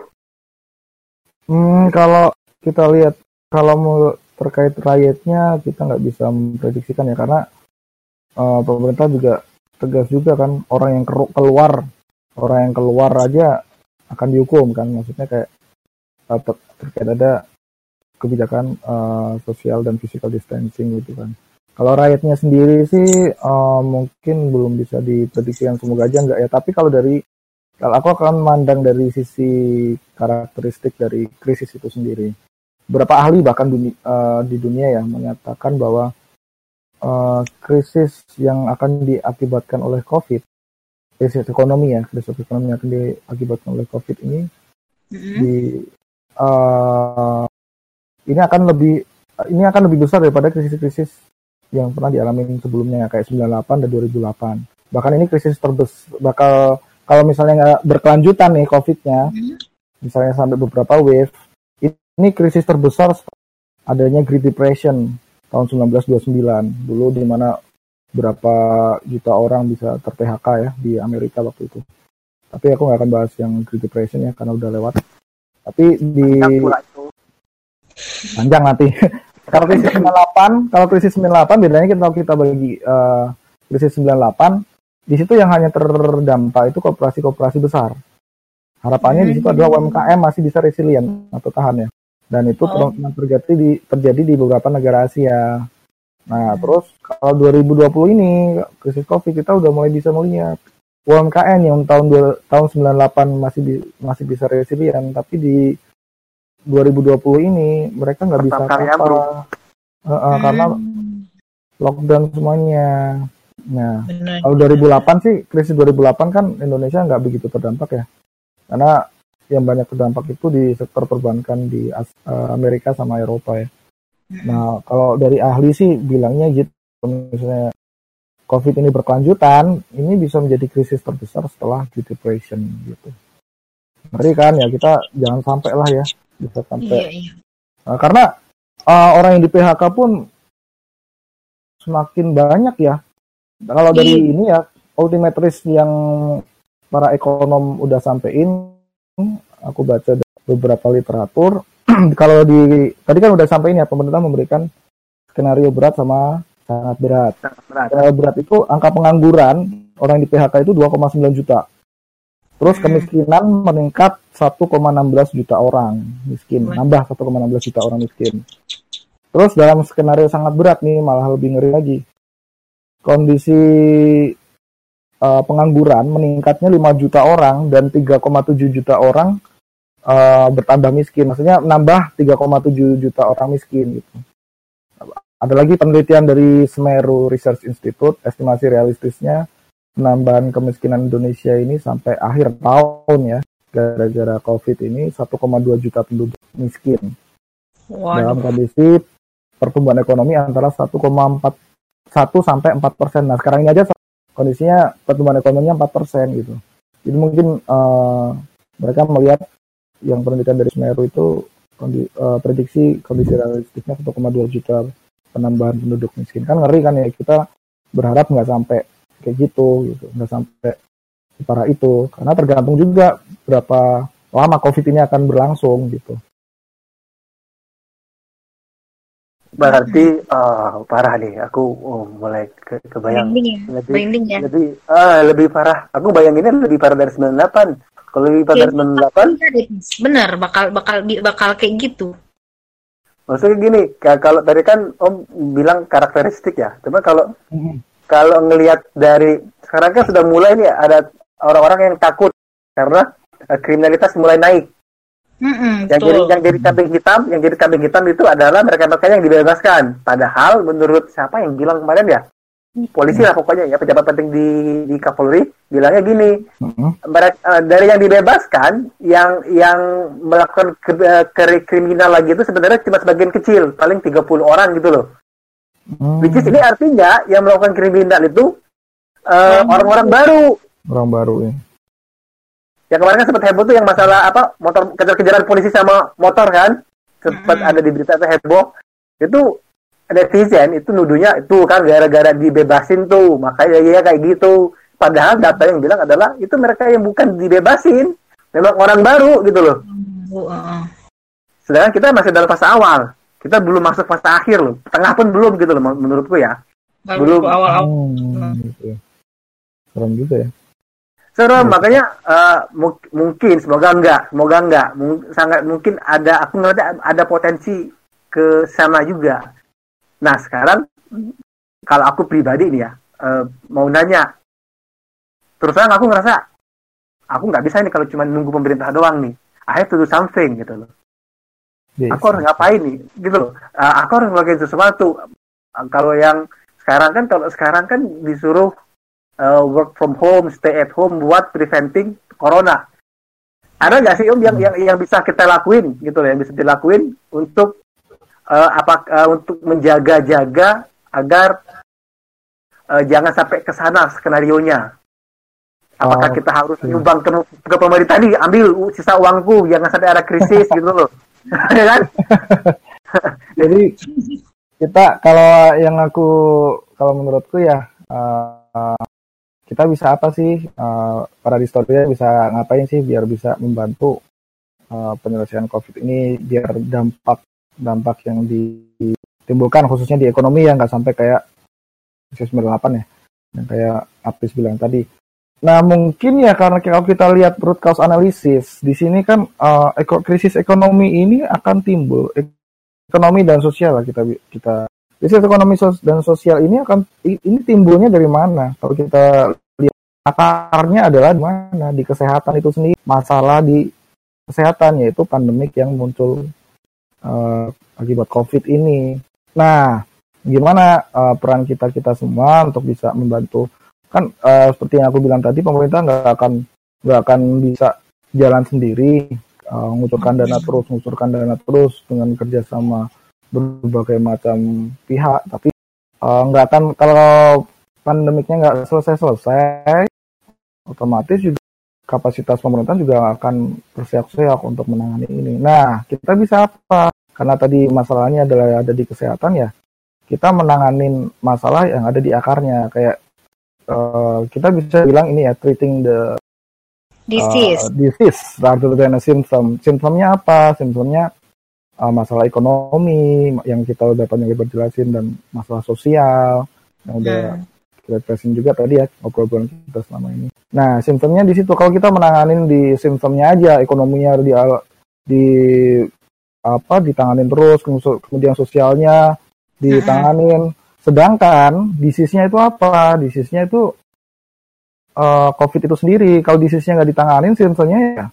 Hmm, kalau kita lihat kalau mau terkait rakyatnya kita nggak bisa memprediksikan ya karena uh, pemerintah juga tegas juga kan orang yang keluar orang yang keluar aja akan dihukum kan. Maksudnya kayak uh, ter terkait ada kebijakan uh, sosial dan physical distancing gitu kan. Kalau rakyatnya sendiri sih uh, mungkin belum bisa diprediksikan semoga aja enggak ya. Tapi kalau dari kalau aku akan mandang dari sisi karakteristik dari krisis itu sendiri. Beberapa ahli bahkan dunia, uh, di dunia ya menyatakan bahwa uh, krisis yang akan diakibatkan oleh COVID, krisis ekonomi ya, krisis ekonomi yang akan diakibatkan oleh COVID ini, mm-hmm. di uh, ini akan lebih ini akan lebih besar daripada krisis-krisis yang pernah dialami sebelumnya kayak 98 dan 2008. Bahkan ini krisis terbesar bakal kalau misalnya nggak berkelanjutan nih COVID-nya, mm-hmm. misalnya sampai beberapa wave, ini krisis terbesar adanya Great Depression tahun 1929 dulu di mana berapa juta orang bisa ter PHK ya di Amerika waktu itu. Tapi aku nggak akan bahas yang Great Depression ya karena udah lewat. Tapi di panjang nanti. [laughs] kalau krisis 98, kalau krisis 98 bedanya kita kita bagi uh, krisis 98 di situ yang hanya terdampak itu koperasi-koperasi besar. Harapannya di situ adalah UMKM masih bisa resilient atau tahan ya dan itu oh. terjadi di terjadi di beberapa negara Asia. Nah, hmm. terus kalau 2020 ini krisis Covid kita udah mulai bisa melihat UMKM yang tahun dua, tahun 98 masih di, masih bisa resilient, tapi di 2020 ini mereka nggak bisa apa-apa uh, uh, hmm. karena lockdown semuanya. Nah, Benar. kalau 2008 sih krisis 2008 kan Indonesia nggak begitu terdampak ya, karena yang banyak terdampak itu di sektor perbankan di uh, Amerika sama Eropa ya. Nah, kalau dari ahli sih bilangnya gitu, misalnya COVID ini berkelanjutan, ini bisa menjadi krisis terbesar setelah Great Depression gitu. Ngeri kan ya, kita jangan sampai lah ya, bisa sampai. Iya, iya. Nah, karena uh, orang yang di PHK pun semakin banyak ya. Kalau dari iya. ini ya, ultimate risk yang para ekonom udah sampein aku baca beberapa literatur [clears throat] kalau di tadi kan udah sampai ini ya pemerintah memberikan skenario berat sama sangat berat. berat. Skenario berat itu angka pengangguran orang di PHK itu 2,9 juta. Terus hmm. kemiskinan meningkat 1,16 juta orang miskin, nambah 1,16 juta orang miskin. Terus dalam skenario sangat berat nih, malah lebih ngeri lagi. Kondisi uh, pengangguran meningkatnya 5 juta orang dan 3,7 juta orang uh, bertambah miskin. Maksudnya nambah 3,7 juta orang miskin gitu. Ada lagi penelitian dari Semeru Research Institute, estimasi realistisnya penambahan kemiskinan Indonesia ini sampai akhir tahun ya gara-gara COVID ini 1,2 juta penduduk miskin dalam kondisi pertumbuhan ekonomi antara 1,4 1 sampai 4 persen. Nah sekarang ini aja kondisinya pertumbuhan ekonominya 4 persen gitu. Jadi mungkin uh, mereka melihat yang penelitian dari Semeru itu kondi, uh, prediksi kondisi realistisnya 1,2 juta penambahan penduduk miskin. Kan ngeri kan ya kita berharap nggak sampai kayak gitu gitu. Nggak sampai parah itu. Karena tergantung juga berapa lama covid ini akan berlangsung gitu berarti uh, parah nih. Aku oh, mulai ke kebayang. Branding ya? lebih Branding ya? lebih ah lebih parah. Aku bayanginnya lebih parah dari 98 kalau lebih parah dari 98 Bener, bakal bakal bakal kayak gitu. maksudnya gini ka- kalau tadi kan om bilang karakteristik ya. Cuma kalau kalau ngelihat dari sekarang kan sudah mulai nih ada orang-orang yang takut. Karena eh, kriminalitas mulai naik Mm-mm, yang jadi yang jadi kambing hitam yang jadi kambing hitam itu adalah mereka-mereka yang dibebaskan. Padahal menurut siapa yang bilang kemarin ya? Polisi lah pokoknya ya pejabat penting di di Kapolri bilangnya gini. Mhm. mereka eh, dari yang dibebaskan yang yang melakukan ke, ke- kriminal lagi itu sebenarnya cuma sebagian kecil paling 30 orang gitu loh. Hmm, which is ini artinya yang melakukan kriminal itu eh, Orang orang-orang baru. Orang baru ya yang kemarin kan sempat heboh tuh yang masalah apa motor kejar-kejaran polisi sama motor kan? Sempat ada di berita itu heboh. Itu netizen itu nuduhnya itu kan gara-gara dibebasin tuh. Makanya ya kayak gitu. Padahal data yang bilang adalah itu mereka yang bukan dibebasin. Memang orang baru gitu loh. Sedangkan kita masih dalam fase awal. Kita belum masuk fase akhir loh. Tengah pun belum gitu loh menurutku ya. Baru Belum. awal-awal. Hmm, gitu ya. serem juga ya Serem, makanya eh, mu- mungkin semoga enggak, semoga enggak, Mung- sangat mungkin ada aku ngeliat ada potensi ke sana juga. Nah sekarang kalau aku pribadi nih ya eh, mau nanya, terus terang aku ngerasa aku nggak bisa nih kalau cuma nunggu pemerintah doang nih. I have to do something gitu loh. Yes. Aku harus ngapain nih, gitu loh. Eh, aku harus ngelakuin sesuatu. Eh, kalau yang sekarang kan, kalau sekarang kan disuruh uh, work from home, stay at home buat preventing corona. Ada nggak sih om yang, yang yang bisa kita lakuin gitu loh, yang bisa dilakuin untuk uh, apa uh, untuk menjaga-jaga agar uh, jangan sampai ke sana skenario nya. Apakah Oh, kita harus iya. nyumbang ke, ke pemerintah nih, ambil sisa uangku, jangan sampai ada krisis gitu loh. [laughs] ya kan? [laughs] jadi kita kalau yang aku kalau menurutku ya eh, kita bisa apa sih eh, para historia bisa ngapain sih biar bisa membantu eh, penyelesaian covid ini biar dampak dampak yang ditimbulkan khususnya di ekonomi ya nggak sampai kayak krisis 98 ya yang kayak Apis bilang tadi. Nah mungkin ya karena kalau kita lihat root cause analysis di sini kan eko- krisis ekonomi ini akan timbul Ek- ekonomi dan sosial lah kita kita krisis ekonomi sos- dan sosial ini akan ini timbulnya dari mana? Kalau kita lihat akarnya adalah di mana di kesehatan itu sendiri masalah di kesehatan yaitu pandemik yang muncul eh, akibat COVID ini. Nah gimana eh, peran kita kita semua untuk bisa membantu kan eh, seperti yang aku bilang tadi pemerintah nggak akan nggak akan bisa jalan sendiri eh, mengucurkan dana terus mengucurkan dana terus dengan kerjasama berbagai macam pihak tapi eh, nggak akan kalau pandemiknya nggak selesai selesai otomatis juga kapasitas pemerintah juga akan berseak-seak untuk menangani ini. Nah, kita bisa apa? Karena tadi masalahnya adalah ada di kesehatan ya, kita menanganin masalah yang ada di akarnya. Kayak eh, kita bisa bilang ini ya treating the Disease. uh, disease rather than a symptom. Simptomnya apa? Simptomnya uh, masalah ekonomi yang kita udah banyak lebar jelasin dan masalah sosial yang udah Hmm. kita jelasin juga tadi ya obrolan kita selama ini. Nah, simptomnya di situ. Kalau kita menanganin di simptomnya aja, ekonominya di di apa ditanganin terus, kemudian- sosialnya ditanganin. Sedangkan disease-nya itu apa? Disease-nya itu eh, COVID itu sendiri. Kalau disease-nya nggak ditanganin, simptomnya ya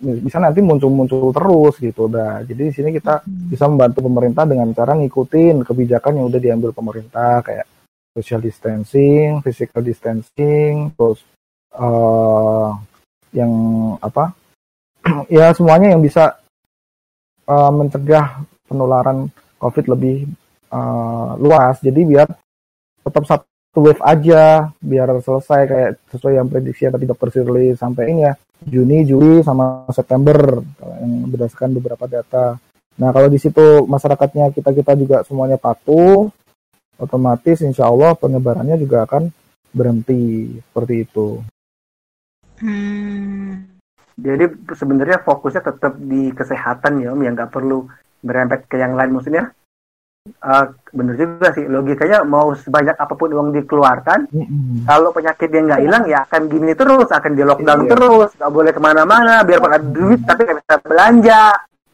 bisa nanti muncul-muncul terus gitu. Dah. Jadi di sini kita bisa membantu pemerintah dengan cara ngikutin kebijakan yang udah diambil pemerintah kayak social distancing, physical distancing, terus uh, yang apa? [clears throat] ya semuanya yang bisa uh, mencegah penularan COVID lebih uh, luas. Jadi biar tetap satu wave aja, biar selesai kayak sesuai yang prediksi tadi dokter Shirley sampai ini ya Juni, Juli, sama September yang berdasarkan beberapa data. Nah kalau di situ masyarakatnya kita kita juga semuanya patuh, otomatis insya Allah penyebarannya juga akan berhenti seperti itu. Hmm. Jadi sebenarnya fokusnya tetap di kesehatan ya Om, yang nggak perlu berempet ke yang lain maksudnya. Uh, bener juga sih logikanya mau sebanyak apa pun uang dikeluarkan mm-hmm. kalau penyakit dia nggak hilang ya akan gini terus akan di lockdown iya. terus nggak boleh ke mana-mana biar pakai duit tapi nggak bisa belanja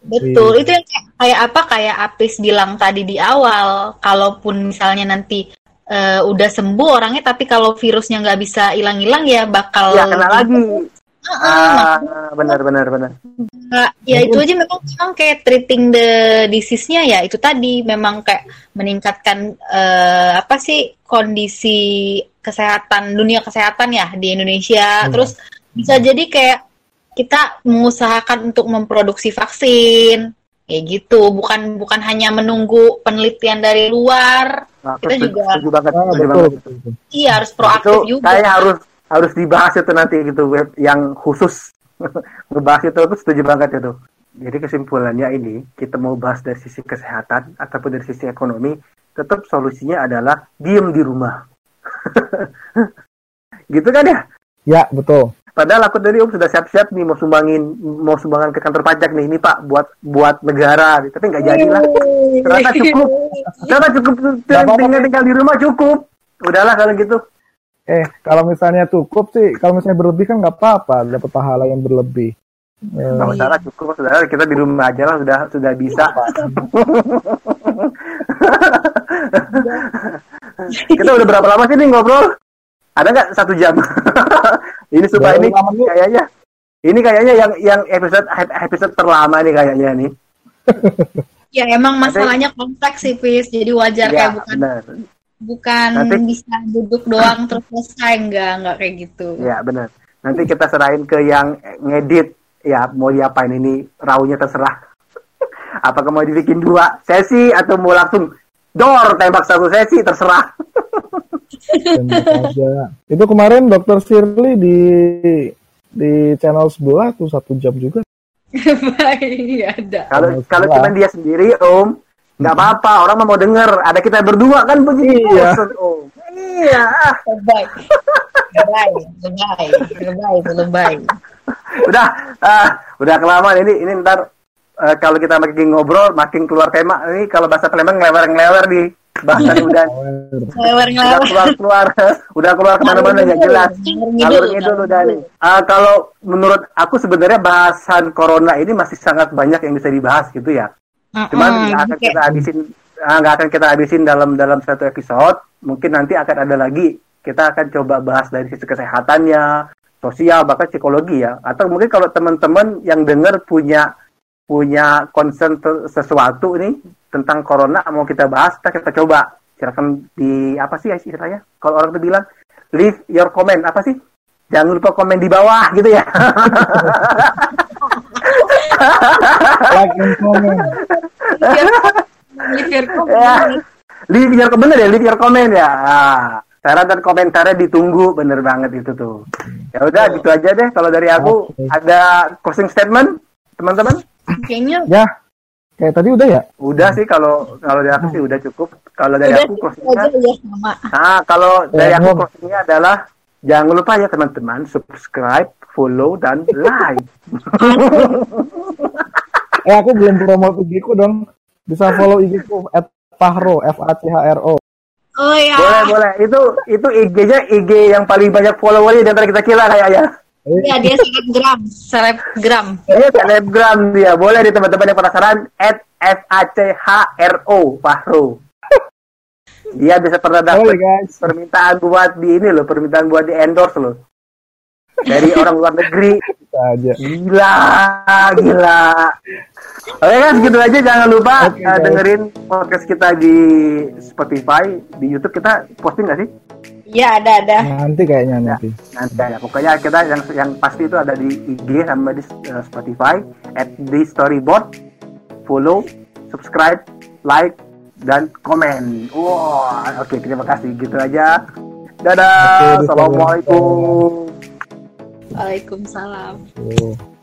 Betul, iya. itu yang kayak, kayak apa kayak Apis bilang tadi di awal, kalaupun misalnya nanti uh, udah sembuh orangnya, tapi kalau virusnya nggak bisa hilang-hilang ya bakal ya kena lagi. Ah, benar benar benar. Nah, ya itu aja memang, memang kayak treating the disease-nya ya itu tadi memang kayak meningkatkan uh, apa sih kondisi kesehatan dunia kesehatan ya di Indonesia. Hmm. Terus bisa jadi kayak kita mengusahakan untuk memproduksi vaksin kayak gitu bukan bukan hanya menunggu penelitian dari luar nah, kita juga banget, oh, betul, banget. iya harus proaktif itu juga kayak harus harus dibahas itu nanti gitu web yang khusus. [laughs] Ngebahas itu aku setuju banget itu. Jadi kesimpulannya ini kita mau bahas dari sisi kesehatan ataupun dari sisi ekonomi tetap solusinya adalah diem di rumah. [laughs] Gitu kan ya? Ya betul. Padahal aku tadi om sudah siap-siap nih mau sumbangin mau sumbangan ke kantor pajak nih ini Pak buat buat negara, tapi nggak jadi lah. Ternyata cukup, ternyata cukup. Tinggal tinggal di rumah cukup. Udahlah kalau gitu. Eh kalau misalnya cukup sih, kalau misalnya berlebih kan nggak apa-apa, dapat pahala yang berlebih. Nggak eh. masalah cukup sudah kita di rumah aja lah sudah sudah bisa. [laughs] kita udah berapa lama sih nih ngobrol? Ada nggak satu jam? [laughs] ini supaya ini kayaknya ini kayaknya yang yang episode episode terlama nih kayaknya nih. [laughs] ya emang masalahnya kompleks sih, Fis. Jadi wajar ya, kayak bukan bener. Bukan Nanti, bisa duduk doang terus selesai enggak enggak kayak gitu. Ya benar. Nanti kita serahin ke yang ngedit ya mau diapain ini raunya terserah. [laughs] Apakah mau dibikin dua sesi atau mau langsung dor tembak satu sesi terserah. Itu kemarin dokter Shirley di di channel sebelah tuh satu jam juga. [laughs] Baik, ada. Kalau kalau cuma dia sendiri, Om, nggak apa-apa. Orang mau denger. Ada kita berdua kan begitu, iya. Om. Iya. Lebay. Lebay, lebay, lebay, lebay. Udah, uh, udah kelamaan ini. Ini ntar uh, kalau kita makin ngobrol, makin keluar tema. Ini kalau bahasa Palembang ngelewer-ngelewer di bahkan [laughs] udah udah keluar keluar udah keluar ke mana-mana nggak jelas alur itu udah nih uh, kalau menurut aku sebenarnya bahasan corona ini masih sangat banyak yang bisa dibahas gitu ya cuman nggak akan kita habisin ah, nggak akan kita habisin dalam dalam satu episode mungkin nanti akan ada lagi kita akan coba bahas dari sisi kesehatannya sosial bahkan psikologi ya atau mungkin kalau teman-teman yang dengar punya punya concern sesuatu ini tentang corona mau kita bahas, kita, kita coba. Silakan di apa sih istilahnya? Kalau orang tuh bilang leave your comment apa sih? Jangan lupa komen di bawah gitu ya. [laughs] like and comment. leave your comment. Ya. Leave your comment ya, leave your comment ya. Nah, saran dan komentarnya ditunggu bener banget itu tuh. Ya udah gitu aja deh kalau dari aku okay. ada closing statement teman-teman. Kayaknya ya kayak tadi udah ya? Udah sih kalau kalau dari aku sih udah cukup. Kalau dari udah, aku closingnya, nah kalau dari aku closingnya adalah jangan lupa ya teman-teman subscribe, follow dan like. [laughs] eh aku belum promo IG ku dong. Bisa follow IG ku at Fahro F A C H R O. Oh iya. Boleh boleh. Itu itu IG-nya IG yang paling banyak followernya di antara kita kira kayaknya. Iya dia selebgram, selebgram. Iya selebgram dia. Boleh di teman-teman yang penasaran at F A C H R O Fahro. Dia bisa pernah dapat permintaan buat di ini loh, permintaan buat di endorse loh. Dari orang luar negeri. Aja. Gila, gila. Oke kan segitu aja jangan lupa Oke, uh, guys. dengerin podcast kita di Spotify, di YouTube kita posting nggak sih? Iya ada ada. Nanti kayaknya nanti. Nanti ya, pokoknya kita yang yang pasti itu ada di IG sama di uh, Spotify at the storyboard. Follow, subscribe, like dan komen. Wah, oke terima kasih gitu aja. Dadah, Oke, di assalamualaikum. Waalaikumsalam. Tuh.